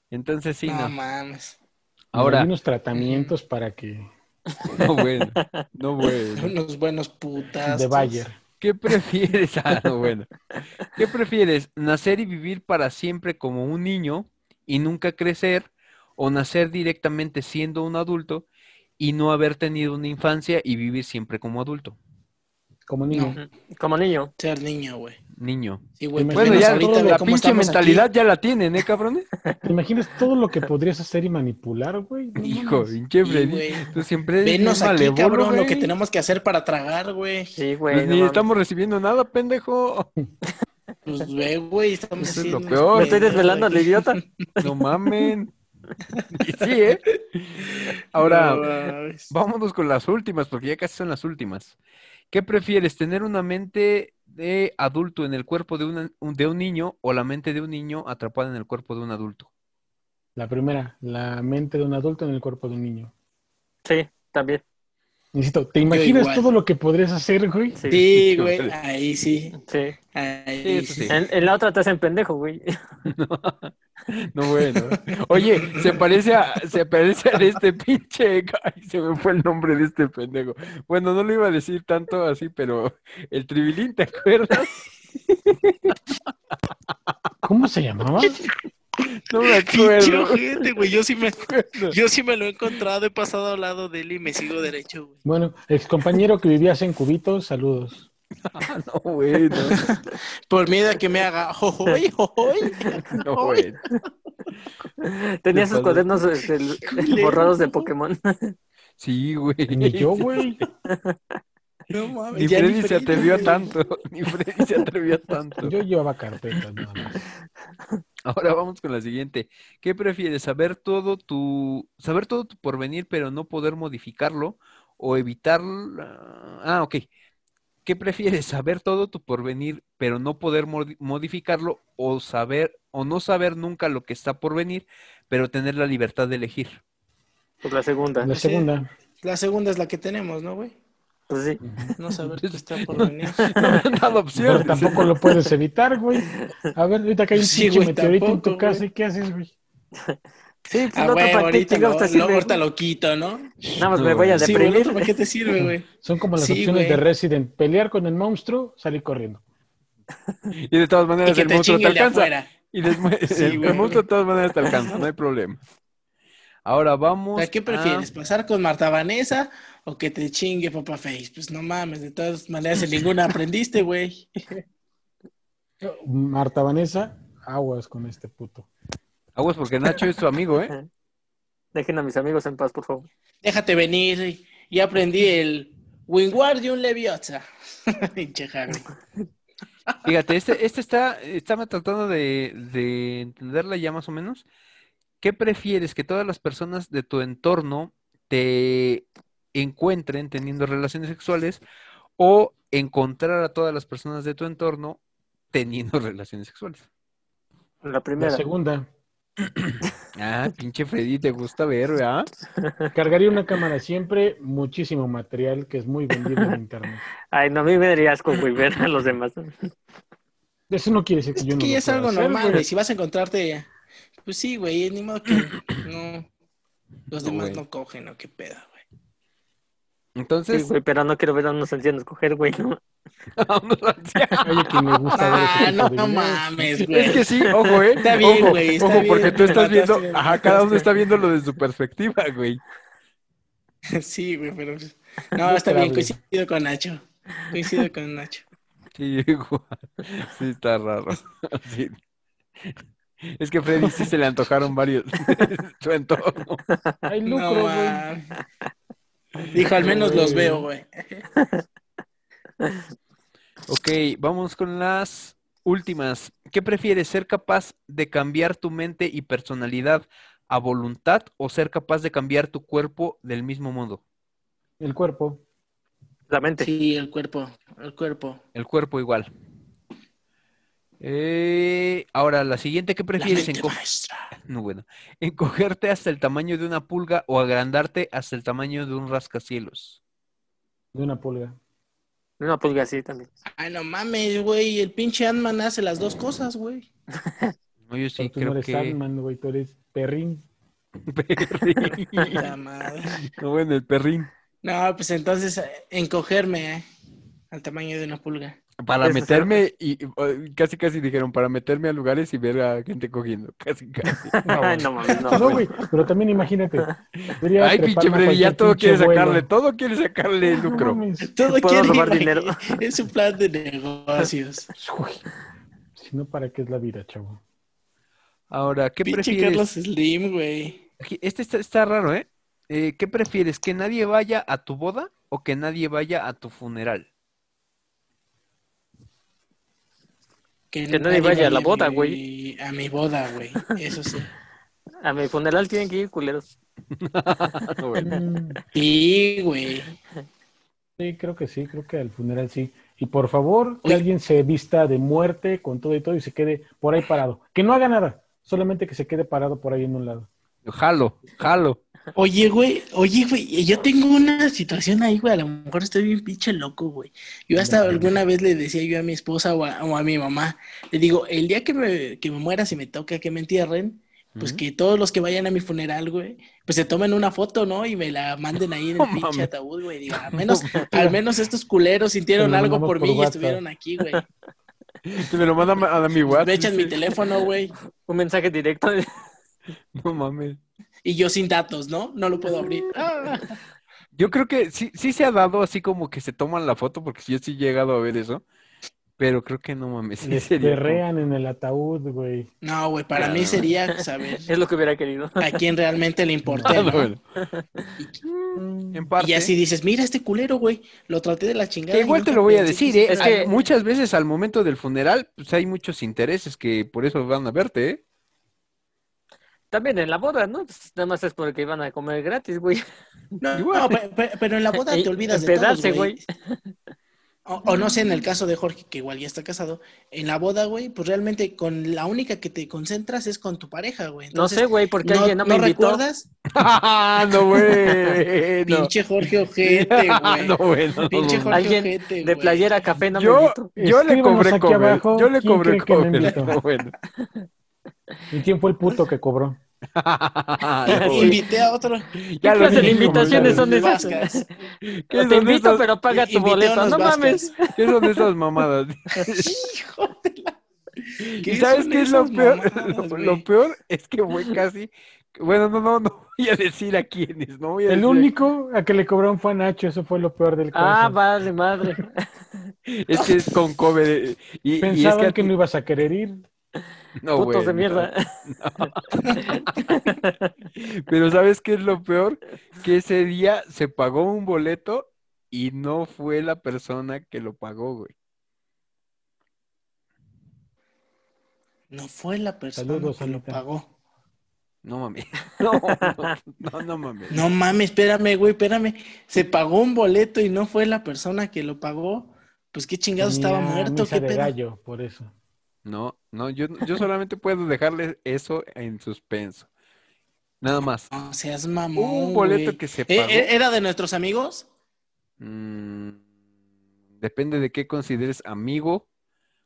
Entonces sí, no no. mames. Ahora, Hay unos tratamientos para que... no bueno, no bueno. Unos buenos putas. De Bayer. ¿Qué prefieres? Ah, no, bueno. ¿Qué prefieres? ¿Nacer y vivir para siempre como un niño y nunca crecer? ¿O nacer directamente siendo un adulto y no haber tenido una infancia y vivir siempre como adulto? Como niño. No, Como niño. ser niño, güey. Niño. Sí, güey. Bueno, ya ahorita, todo la pinche mentalidad aquí. ya la tienen, ¿eh, cabrones? ¿Te imaginas todo lo que podrías hacer y manipular, güey? No Hijo, pinche Freddy. güey. Tú siempre Venos aquí, malévolo, cabrón, lo que tenemos que hacer para tragar, güey. Sí, güey. Pues no ni mames. estamos recibiendo nada, pendejo. Pues ve, güey, estamos Eso es lo peor. Me estoy desvelando al idiota. No mamen. Sí, ¿eh? Ahora, No. Vámonos con las últimas, porque ya casi son las últimas. ¿Qué prefieres, tener una mente de adulto en el cuerpo de, una- de un niño o la mente de un niño atrapada en el cuerpo de un adulto? La primera, la mente de un adulto en el cuerpo de un niño. Sí, también. Necesito, ¿te imaginas igual. todo lo que podrías hacer, güey? Sí. Sí, güey, ahí sí. Sí. Ahí Sí, eso sí. sí. En, en la otra te hacen pendejo, güey. No, bueno. Oye, se parece a, se parece a este pinche, ay, se me fue el nombre de este pendejo. Bueno, no lo iba a decir tanto así, pero el tribilín, ¿te acuerdas? ¿Cómo se llamaba? No me acuerdo. güey. Yo sí me, yo sí me lo he encontrado, he pasado al lado de él y me sigo derecho, güey. Bueno, ex compañero que vivías en Cubitos, saludos. No, bueno. Por miedo a que me haga jojoy, jojoy. No, bueno. Tenía Te sus cuadernos este, borrados de Pokémon. Sí, güey. Ni yo, güey. No mames. Ni Freddy se Freddy, atrevió a güey. tanto. Ni Freddy se atrevió a tanto. Yo llevaba carpetas nada más. Ahora vamos con la siguiente. ¿Qué prefieres? ¿Saber todo tu, saber todo tu porvenir, pero no poder modificarlo? ¿O evitar... Ah, ok. ¿Qué prefieres? ¿Saber todo tu porvenir, pero no poder modi- modificarlo? ¿O saber, o no saber nunca lo que está por venir, pero tener la libertad de elegir? Pues la segunda. La Sí. segunda. La segunda es la que tenemos, ¿no, güey? Pues sí. No saber qué está por venir. No dado Pero tampoco lo puedes evitar, güey. A ver, ahorita que hay un Sí, güey, meteorito en tu tampoco, casa, güey. ¿y qué haces, güey? Sí, pues Ah, no, güey, ¿para qué ahorita, lo, te sirve? ahorita lo quito, ¿no? Nada más me voy a Sí, deprimir. ¿otro ¿para qué te sirve, güey? Son como las Sí, opciones güey. de Resident. Pelear con el monstruo, salir corriendo. Y de todas maneras el monstruo te alcanza. Y después, Sí, el, monstruo de todas maneras te alcanza, no hay problema. Ahora vamos. sea, ¿qué a- prefieres? ¿Pasar con Marta Vanessa o que te chingue Papa Face? Pues no mames, de todas maneras en ninguna aprendiste, güey. Marta Vanessa, aguas con este puto. Aguas porque Nacho es tu amigo, ¿eh? Dejen a mis amigos en paz, por favor. Déjate venir. Y aprendí el Wingardium Leviosa. Pinche Javi. Fíjate, este, este está, estaba tratando de, de entenderla ya más o menos. ¿Qué prefieres? ¿Que todas las personas de tu entorno te encuentren teniendo relaciones sexuales o encontrar a todas las personas de tu entorno teniendo relaciones sexuales? La La primera. segunda, Ah, pinche Freddy, te gusta ver, ¿verdad? cargaría una cámara siempre, muchísimo material que es muy vendido en internet. Ay, no, a mí me daría asco, güey, ver a los demás. Eso no quiere decir que Es yo no que lo es algo hacer, normal, güey. Si vas a encontrarte, pues sí, güey, ni modo que no. Los demás no cogen, ¿o qué pedo, güey? Sí, Entonces, güey, pero no quiero ver a unos ancianos coger, güey. ¿no? Oye, que me gusta ver ese Ah, no, mames, güey. Es que sí, ojo, ¿eh? Está bien, ojo, güey, está ojo, bien, porque tú estás viendo, ajá, cada uno está viendo lo de su perspectiva, güey. Sí, güey, pero. No, está bien, coincido con Nacho. Coincido con Nacho. Sí, igual. Sí, está raro. Sí. Es que Freddy sí se le antojaron varios su entorno. Hay No, lucro, güey. Dijo, al menos los veo, güey. Ok, vamos con las últimas. ¿Qué prefieres, ser capaz de cambiar tu mente y personalidad a voluntad o ser capaz de cambiar tu cuerpo del mismo modo? El cuerpo. La mente. Sí, el cuerpo, el cuerpo. El cuerpo igual. Eh, ahora, la siguiente, ¿qué La prefieres? mente enco- maestra. No, bueno. ¿Encogerte hasta el tamaño de una pulga o agrandarte hasta el tamaño de un rascacielos? De una pulga. Una pulga así también. Ay, no mames, güey. El pinche Ant-Man hace las dos cosas, güey. No, yo sí Pero tú no creo eres que... Ant-Man, güey, tú eres perrín. Perrín. Madre. No, bueno, el perrín. No, pues entonces eh, encogerme eh, al tamaño de una pulga. Para Eso meterme, y, y, casi casi dijeron, para meterme a lugares y ver a gente cogiendo. Casi casi. Ay, no mames, no. No, güey. pero también imagínate. Ay, pinche Freddy, ya todo quiere vuelo. sacarle, todo quiere sacarle No lucro. mames. Todo quiere robar dinero. Es un plan de negocios. Uy, Si no, ¿para qué es la vida, chavo? Ahora, ¿qué Pinche Carlos prefieres? Slim, güey. Este está, está raro, ¿eh? Eh, ¿Qué prefieres? ¿Que nadie vaya a tu boda o que nadie vaya a tu funeral? Que, Que nadie vaya a la boda, güey. A mi boda, güey. Eso sí. A mi funeral tienen que ir culeros. Sí, güey. Sí, creo que sí, creo que al funeral sí. Y por favor, que alguien se vista de muerte con todo y todo y se quede por ahí parado. Que no haga nada, solamente que se quede parado por ahí en un lado. Jalo, jalo. Oye, güey, oye, güey, yo tengo una situación ahí, güey, a lo mejor estoy bien pinche loco, güey. Yo hasta alguna vez le decía yo a mi esposa o a, o a mi mamá, le digo, el día que me, que me muera, si me toca que me entierren, pues que todos los que vayan a mi funeral, güey, pues se tomen una foto, ¿no? Y me la manden ahí en el pinche ataúd, güey. Digo, al menos, al menos estos culeros sintieron algo por por mí y estuvieron aquí, güey. Te me lo manda a mi WhatsApp. Me echan mi teléfono, güey. Un mensaje directo. No mames. Y yo sin datos, ¿no? No lo puedo abrir. Ah. Yo creo que sí, sí se ha dado así como que se toman la foto, porque yo sí he llegado a ver eso. Pero creo que no mames. sí Les perrean en el ataúd, güey. No, güey, para mí sería saber Es lo que hubiera querido. a quién realmente le importé, Ah, ¿no? bueno. En parte. Y ya si dices, mira este culero, güey, lo traté de la chingada. Que y igual te lo voy a decir, que ¿eh? Es que- Muchas veces al momento del funeral, pues hay muchos intereses que por eso van a verte, ¿eh? También en la boda, ¿no? Pues nada más es porque iban a comer gratis, güey. No, pero en la boda te olvidas de todos, güey. güey. O, o no sé, en el caso de Jorge, que igual ya está casado, en la boda, güey, pues realmente con la única que te concentras es con tu pareja, güey. No sé, güey, porque ¿no, alguien no me ¿no invitó. recuerdas? ¡Ah, no, güey! No. Pinche Jorge Ojete, güey. No, no, Pinche no. Jorge Alguien Ojete, de güey. playera café no me Yo, invitó. yo le cobré abajo, Yo le ¿quién cobré? No, bueno. ¿Y quién fue el puto que cobró? Invité a otro. Ya ¿Qué lo clase de dije, invitaciones son esas? Vascas. ¿Qué Te son invito, esas- pero paga tu boleto. No mames. ¿Qué son esas mamadas? Hijo de la- ¿Y sabes qué es lo peor? mamadas, Lo, peor es que fue casi. Bueno, no, no, no voy a decir a quiénes. No voy a El decir único a que le cobraron fue a Nacho, eso fue lo peor del caso. Ah, vale, madre. Es que es con cover. Y, y es Pensaban que, a que, ti- no ibas a querer ir. No, Putos güey, de no. mierda. Pero ¿sabes qué es lo peor? Que ese día se pagó un boleto y no fue la persona que lo pagó, güey. No fue la persona Saludos, que lo pagó. No mames. No, no, no, no mames. No mames, espérame, güey, espérame. Se pagó un boleto y no fue la persona que lo pagó. Pues qué chingados estaba muerto, misa qué de pedo. gallo, por eso. No, no, yo, yo solamente puedo dejarle eso en suspenso. Nada más. No seas mamón. Un boleto güey. que se ¿Eh, pagó. eh, ¿Era de nuestros amigos? Mm, depende de qué consideres amigo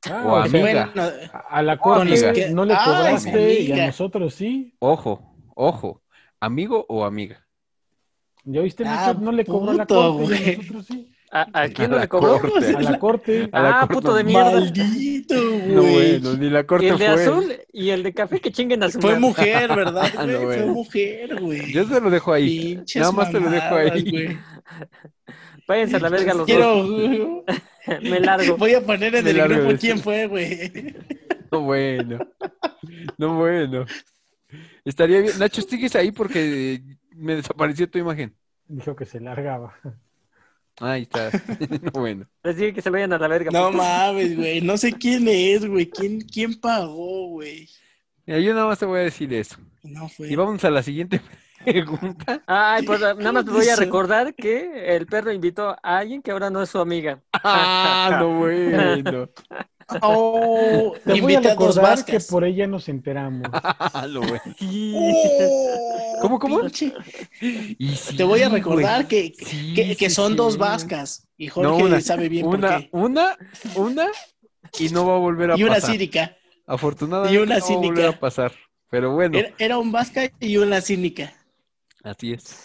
Ah, O amiga. Bueno, a la que- no le Ay, cobraste y a nosotros sí. Ojo, ojo, amigo o amiga. ¿Ya viste? Ah, no le cobró la puto, corte y a nosotros sí. ¿A, a quién A no la le cobró? corte. A la corte. A la Ah, corte puto de no. mierda. maldito, No, güey. bueno, ni la Y corte el de fue. azul y el de café que chinguen a su Fue mujer, ¿verdad, güey? no, Fue mujer, güey. Yo se lo dejo ahí. Pinches Nada más te lo dejo ahí. güey. Váyanse a la verga los Quiero... dos. Me largo. Voy a poner en Me el grupo de quién fue, güey. No bueno. No bueno. Estaría bien. Nacho, sigues ahí porque me desapareció tu imagen. Dijo que se largaba. Ahí está. No bueno. Les dije que se vayan a la verga. No putos. mames, güey. No sé quién es, güey. ¿Quién, quién pagó, güey? Mira, yo nada más te voy a decir eso. No fue. Y vamos a la siguiente pregunta. Ay, pues nada más te voy a recordar que el perro invitó a alguien que ahora no es su amiga. Ah, no bueno. Oh, Te voy a recordar que por ella nos enteramos. Ah. Oh, ¿Cómo, cómo? pinche. Y sí, Te voy a recordar que, Sí, que, son sí. dos vascas. Y Jorge No, una- sabe bien Una, por qué. una, una, y no va a volver a Y una pasar. cínica. Afortunadamente y una no va a volver a pasar. Pero bueno, Era, era un vasca y una cínica. así es.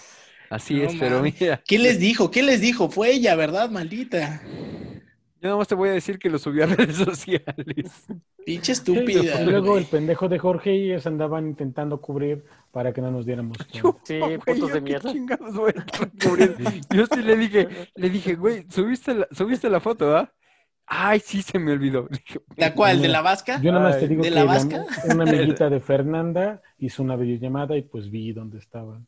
Así No es, pero mira, ¿Qué les dijo? ¿Qué les dijo? Fue ella, ¿verdad, maldita? Yo nada más te voy a decir que lo subí a redes sociales. Pinche Y estúpida. luego güey. el pendejo de Jorge y ellos andaban intentando cubrir para que no nos diéramos Yo, cuenta. Sí, güey, putos yo de mierda. chingados voy a cubriendo. Yo sí le dije, le dije, güey, subiste la, subiste la foto, ¿ah? Ay, sí se me olvidó. ¿La cual? ¿De la vasca? Yo nada más te digo ¿de que la la- vasca? una amiguita de Fernanda hizo una videollamada y pues vi dónde estaban.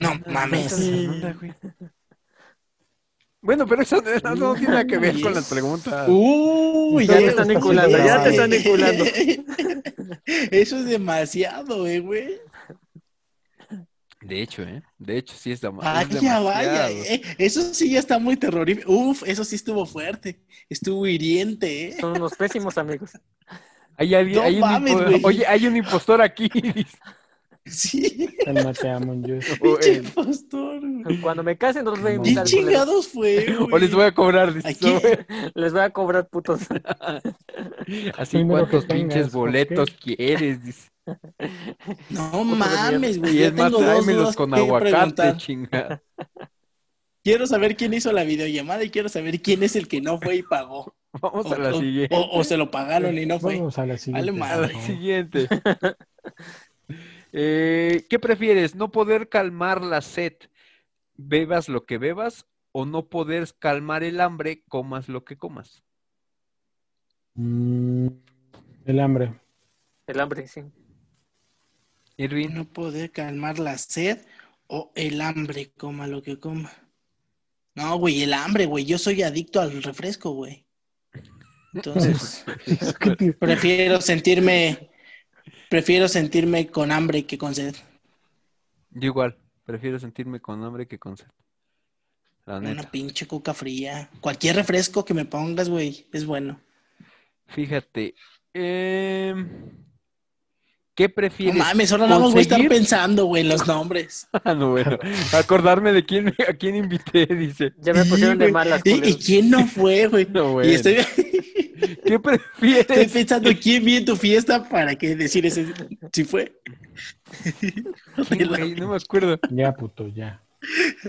No mames. Fernanda, güey. Bueno, pero eso no, tiene nada que ver con las preguntas. Uy, Ya te están estás vinculando, ya te están vinculando. Eso es demasiado, eh, güey. De hecho, ¿eh? De hecho, sí es, dema- es Vaya, vaya. demasiado. eh. Eso sí ya está muy terrorífico. Uf, eso sí estuvo fuerte. Estuvo hiriente, ¿eh? Son unos pésimos amigos. Hay alguien, No hay un mames, güey. Oye, hay un impostor aquí. Sí. Dios. Pinche güey. Cuando me casen, no los voy a ¿Qué invitar. culeros. chingados fue, O les voy a cobrar. dice, Aquí- "No, güey". Les voy a cobrar putos. Así, ¿cuántos tengas, pinches boletos ¿por quieres? Dice. No mames, güey. Y es más, tráemelos con aguacate, preguntar. chinga. Quiero saber quién hizo la videollamada y quiero saber quién es el que no fue y pagó. Vamos O, a la o- siguiente. o- o se lo pagaron y no fue. Vamos a la siguiente. Vale madre. la siguiente. Eh, ¿Qué prefieres? ¿No poder calmar la sed, bebas lo que bebas? ¿O no poder calmar el hambre, comas lo que comas? Mm, el hambre. El hambre, sí. Irving, No poder calmar la sed o el hambre, coma lo que coma. No, güey, el hambre, güey. Yo soy adicto al refresco, güey. Entonces, prefiero sentirme, prefiero sentirme con hambre que con sed. yo igual, prefiero sentirme con hambre que con sed. La Una neta. pinche coca fría. Cualquier refresco que me pongas, güey, es bueno. Fíjate, em, ¿qué No prefieres? mames, ahora no voy a estar conseguir? pensando, güey, los nombres. Ah, no, bueno, acordarme de quién, a quién invité, dice. Ya me pusieron de malas, ¿Y, y quién no fue, güey? No, bueno. Y estoy... ¿Qué Estoy prefieres? pensando quién vi en tu fiesta para que decir ese si fue. Güey, no me acuerdo. Ya, puto, ya.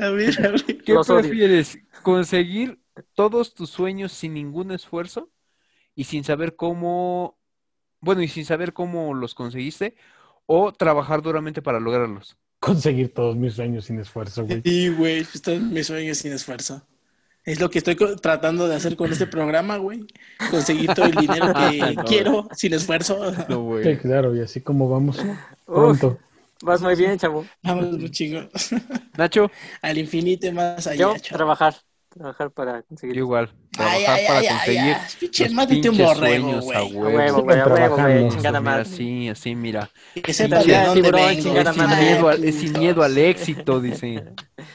A ver, a ver. ¿Qué Los odio. prefieres? ¿Conseguir todos tus sueños sin ningún esfuerzo y sin saber cómo, bueno, y sin saber cómo los conseguiste? ¿O trabajar duramente para lograrlos? Conseguir todos mis sueños sin esfuerzo, güey. Sí, güey, están mis sueños sin esfuerzo. Es lo que estoy tratando de hacer con este programa, güey. Conseguir todo el dinero que No. quiero sin esfuerzo. No, Sí, claro, y así como vamos Uf, pronto. vas muy bien, chavo. Vamos, muy chingo. Nacho, Al infinito y más allá. Yo, chavo. trabajar. Trabajar para conseguir. yo igual. Ay, Trabajar ay, para ay, ay, conseguir ay, pinche, los un borrego, sueños huevo. güey. Chingada madre. así, así, mira. Que sepa Pinche de dónde tiburón, vengo. chingada Es sin, miedo al, es sin miedo al éxito, dice.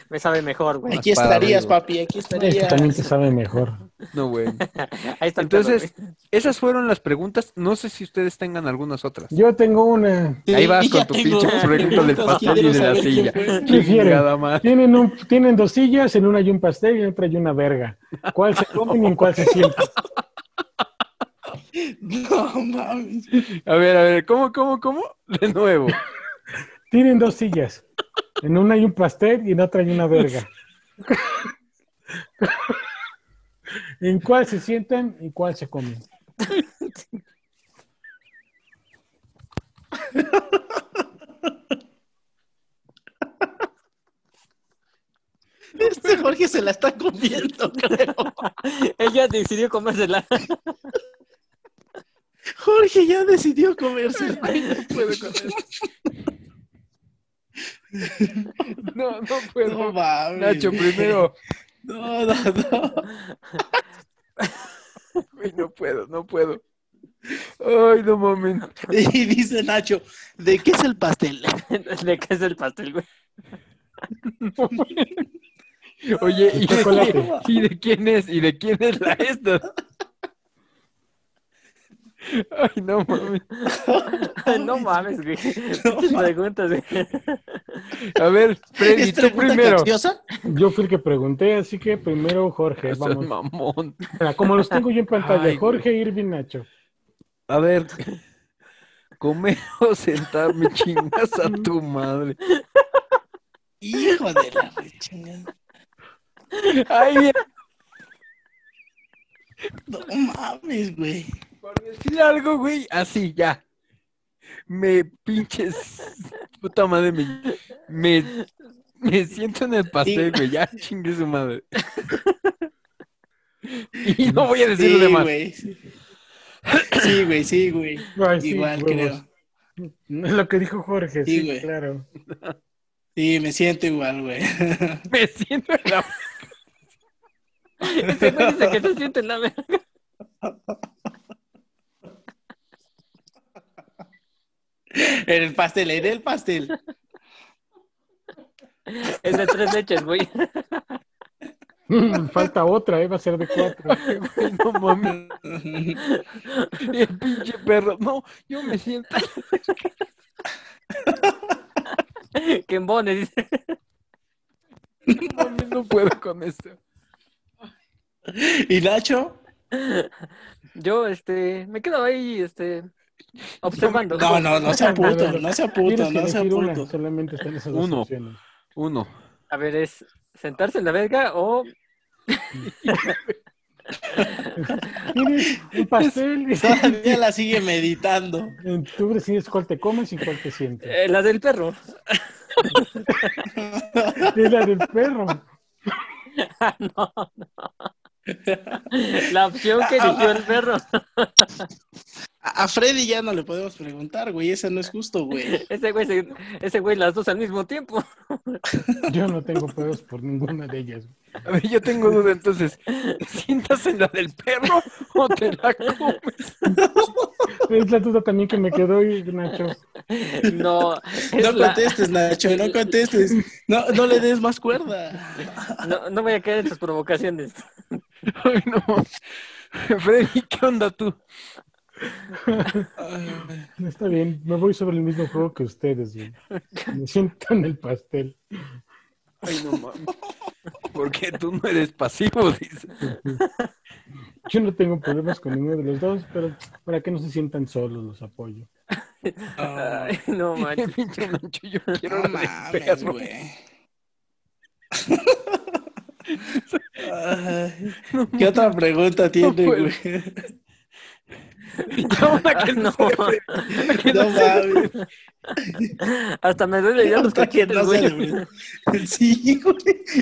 Me sabe mejor, güey. Aquí Para estarías, papi, aquí Este estarías. también te sabe mejor. No, güey. Ahí está el pedo, Entonces, esas fueron las preguntas. No sé si ustedes tengan algunas otras. Yo tengo una. Sí, Ahí vas con tu pinche pregunta del pastel y de la silla. madre. Tienen, un, tienen dos sillas, en una hay un pastel y en otra hay una verga. ¿Cuál se comen y en cuál se sienten? No mames. A ver, a ver, ¿cómo, cómo, cómo? De nuevo. Tienen dos sillas. En una hay un pastel y en otra hay una verga. ¿En cuál se sientan y cuál se comen? Este Jorge se la está comiendo, creo. Ella decidió comérsela. Jorge ya decidió comerse. Ay, no puedo esto. No, no puedo. No mames. Nacho, primero. No, no, no. Ay, no puedo, no puedo. Ay, no mames. Y dice Nacho, ¿de qué es el pastel? ¿De qué es el pastel, güey? Oye, ¿y de, ¿y de quién es? ¿Y de quién es la esta? Ay, no mames. No mames, güey. No Muchas mames. preguntas, güey. A ver, Freddy, ¿Es tú primero. capciosa? Yo fui el que pregunté, así que primero Jorge. Eso es Vamos. mamón. Mira, como los tengo yo en pantalla, Ay, güey. Jorge, Irving, Nacho. A ver, comer o sentarme, chingas a tu madre. Hijo de la rechingada. Ay, bien, No mames, güey. por decir algo, güey, así, ya. Me pinches, puta madre, me, me, me siento en el pastel, güey, ya chingue su madre. Y no voy a decir lo demás. güey. Sí, Sí, güey, sí, güey. Ay, Igual creo. Es lo que dijo Jorge, Sí, sí, güey. claro. Sí, me siento igual, güey. Me siento en la... Ese güey dice que se siente en la verga. En el pastel, en el pastel. Es de tres leches, güey. Mm, Falta otra, ¿eh? va a ser de cuatro. No mames. El pinche perro. No, yo me siento. Que embone, dice. No no puedo con esto. ¿Y Nacho? Yo, este, me quedo ahí, este, observando. No, no, no sea puto, no sea puto, no sea puto. solamente están esas dos Uno. opciones. Uno. A ver, es sentarse en la verga o Tienes un pastel Todavía la sigue meditando. tú decides cuál te comes y cuál te sientes. eh, la del perro. Es la del perro. no, no. La opción que eligió el perro. A a Freddy ya no le podemos preguntar, güey. Ese no es justo, güey. Ese güey, se- ese güey las dos al mismo tiempo. Yo no tengo pedos por ninguna de ellas. A ver, yo tengo duda entonces. ¿Sientas en la del perro o te la comes? Es la duda también que me quedó, y, Nacho. No, No la- contestes, Nacho, no contestes. No, no le des más cuerda. no, no voy a caer en tus provocaciones. Ay, no. Freddy, ¿qué onda tú? Está bien, me voy sobre el mismo juego que ustedes. güey. Me siento en el pastel. Ay, no mames. Porque tú no eres pasivo, dice. Yo no tengo problemas con ninguno de los dos, pero para que no se sientan solos, los apoyo. Ay, no manches. Pinche Nacho, yo quiero No mames, perro. güey. Ay, ¿Qué otra pregunta tiene, güey? Ya una que no, que No mames. Hasta me duele ya los cachetes, no güey. Sí, güey.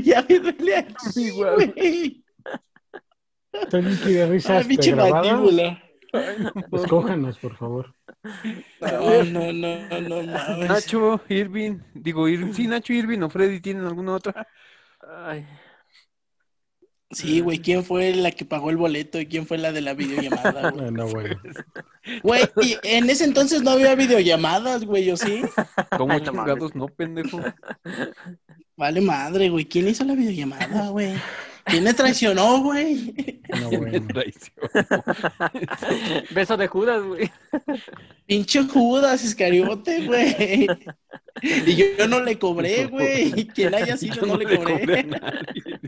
Ya me duele aquí, Igual. güey. ¿Alguien quiere risas Ay, pinche mandíbula. Escójanos, por favor. No, no, no, no mames. Nacho, Irving, digo, Ir- sí, Nacho, Irving o Freddy, ¿tienen alguna otra? Ay, Sí, güey, ¿quién fue la que pagó el boleto y quién fue la de la videollamada, güey? No, bueno. Güey, y en ese entonces no había videollamadas, güey, ¿o sí? ¿Cómo Ay, no chingados? No, pendejo. Vale madre, güey, ¿quién hizo la videollamada, güey? ¿Quién me traicionó, güey? No, traicionó. beso de Judas, güey. Pinche Judas Iscariote, güey. Y yo, yo no le cobré, güey. Quien haya sido, Yo no, le cobré a cobré. nadie.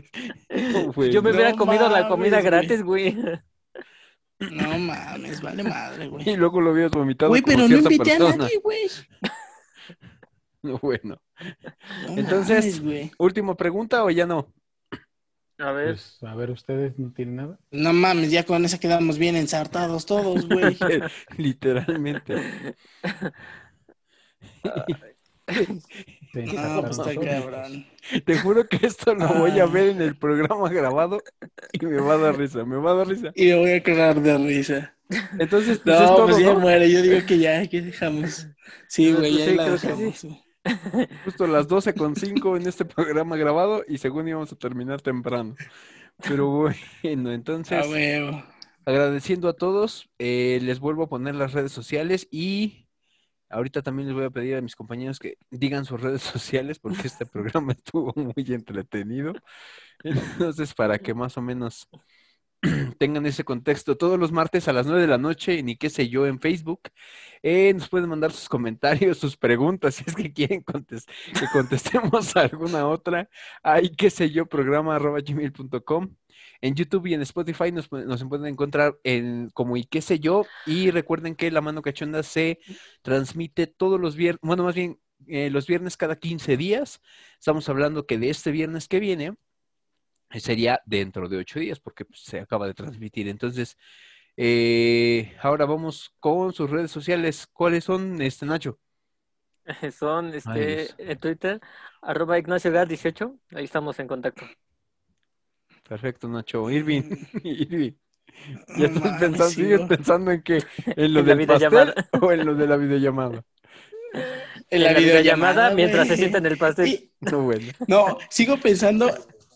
No, güey. Yo me no hubiera comido la comida güey. gratis, güey. No mames, vale madre, Y güey. luego lo habías vomitado Güey, pero no invité a nadie, güey. No, bueno. No Entonces- mames, güey. ¿Última pregunta o ya no? A ver. Pues, a ver, ¿ustedes no tienen nada? No mames, ya con esa quedamos bien ensartados todos, güey. Literalmente. No, pues está cabrón. Te juro que esto lo voy a Ah. ver en el programa grabado y me va a dar risa, me va a dar risa. Y me voy a cagar de risa. Entonces, pues es No, todo, pues ya ¿no? muere. Yo digo que ya, que dejamos. Sí, güey, pues ya sí, la dejamos. güey. Justo las 12 con 5 en este programa grabado y según íbamos a terminar temprano. Pero bueno, entonces, A huevo. agradeciendo a todos, eh, les vuelvo a poner las redes sociales y ahorita también les voy a pedir a mis compañeros que digan sus redes sociales porque este programa estuvo muy entretenido. Entonces, para que más o menos tengan ese contexto, todos los martes a las 9 de la noche, y ni qué sé yo, en Facebook, eh, nos pueden mandar sus comentarios, sus preguntas, si es que quieren contes- que contestemos alguna otra, ahí qué sé yo, programa arroba gmail.com. En YouTube y en Spotify nos, nos pueden encontrar en, como y qué sé yo. Y recuerden que La Mano Cachonda se transmite todos los viernes, bueno, más bien eh, los viernes cada 15 días. Estamos hablando que de este viernes que viene sería dentro de ocho días porque pues, se acaba de transmitir. Entonces, eh, ahora vamos con sus redes sociales. ¿Cuáles son, este Nacho? Son este, en Twitter, arroba Ignacio Gar 18. Ahí estamos en contacto. Perfecto, Nacho. Irving. Irving. ¿Ya estás pensando, sigues pensando en que en lo En la del pastel videollamada. o en lo de la videollamada? En la videollamada, mientras se sienta en el pastel. Y- No, bueno. No, sigo pensando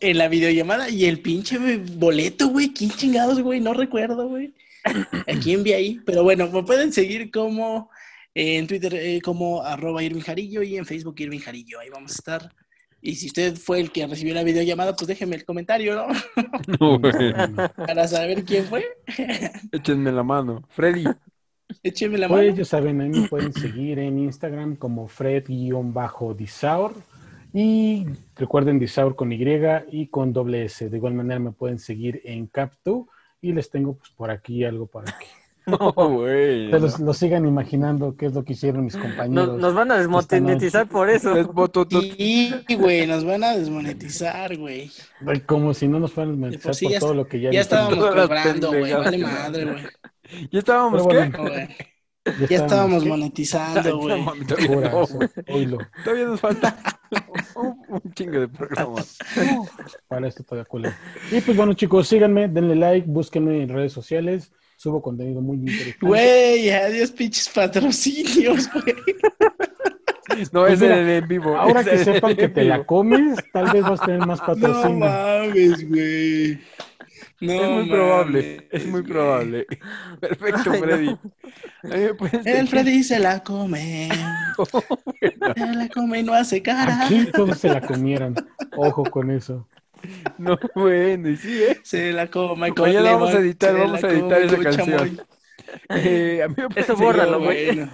en la videollamada y el pinche boleto, güey. ¿Quién chingados, güey? No recuerdo, güey. ¿A quién vi ahí? Pero bueno, me pueden seguir como eh, en Twitter eh, como arroba Irving Jarillo y en Facebook Irving Jarillo. Ahí vamos a estar. Y si usted fue el que recibió la videollamada, pues déjeme el comentario, ¿no? No, bueno. Para saber quién fue. Échenme la mano. Freddy. Écheme la Pues mano. ya saben, ahí me pueden seguir en Instagram como Fred-Disaur. Y recuerden Disaur con Y y con doble S. De igual manera me pueden seguir en Cap2 y les tengo pues por aquí algo para que No, güey. los- lo sigan imaginando qué es lo que hicieron mis compañeros. Nos, nos van a desmonetizar por eso. Sí, güey, nos van a desmonetizar, güey. Como si no nos fueran a monetizar Pues sí, por ya todo está- lo que ya, Ya estábamos cobrando, güey. Vale madre, güey. Ya estábamos, Pero ¿qué? bueno, Güey. Ya estábamos ¿qué? monetizando, güey. Todavía no. Todavía nos falta un, chingo de programas. Para esto todavía culo. Y pues bueno, chicos, síganme, denle like, búsquenme en redes sociales. Subo contenido muy interesante. Güey, adiós pinches patrocinios, güey. No, Pues ese mira, de en vivo. Ahora que de sepan que te la comes, tal vez vas a tener más No patrocinio. mames, güey. No Es muy probable, es muy probable. Perfecto, Ay. Freddy. El Freddy se la come. Se la come y no hace cara. Aquí todos se la comieran. Ojo con eso. No, bueno, y sí, ¿eh? Se la come con Mañana vamos a editar, vamos la a editar esa canción. chamoy. Eh, a mí me Eso bórralo, güey. Bueno.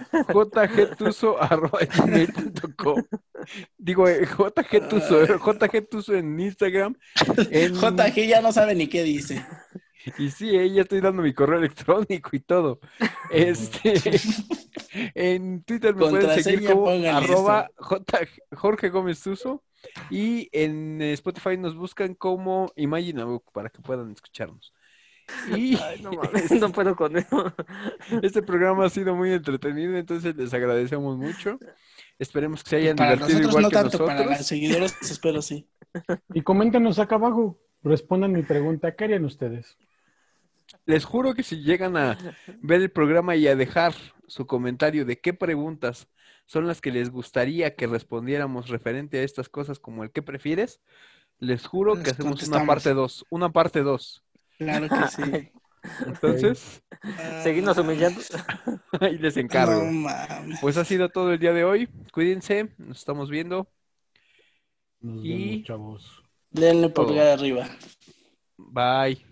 jgtuso.com. Digo, eh, jgtuso, jgtuso en Instagram. En, JG ya no sabe ni qué dice. Y sí, eh, ya estoy dando mi correo electrónico y todo. Este, en Twitter me pueden seguir como arroba J- Jorge Gómez Tuso y en Spotify nos buscan como Imagine a Book para que puedan escucharnos. Y Ay, no mames, no puedo con eso. este programa ha sido muy entretenido, entonces les agradecemos mucho. Esperemos que se hayan Para divertido nosotros igual no que tanto, nosotros. para los seguidores espero sí. Y coméntenos acá abajo. Respondan mi pregunta. ¿Qué harían ustedes? Les juro que si llegan a ver el programa y a dejar su comentario de qué preguntas son las que les gustaría que respondiéramos referente a estas cosas como el qué prefieres, les juro que hacemos una parte 2, una parte 2. Claro que sí. Entonces, Seguirnos humillando. ahí les encargo. No mames. Pues ha sido todo el día de hoy. Cuídense, nos estamos viendo. Nos Y- vemos, chavos. Denle pulgar arriba. Bye.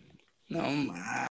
No mames.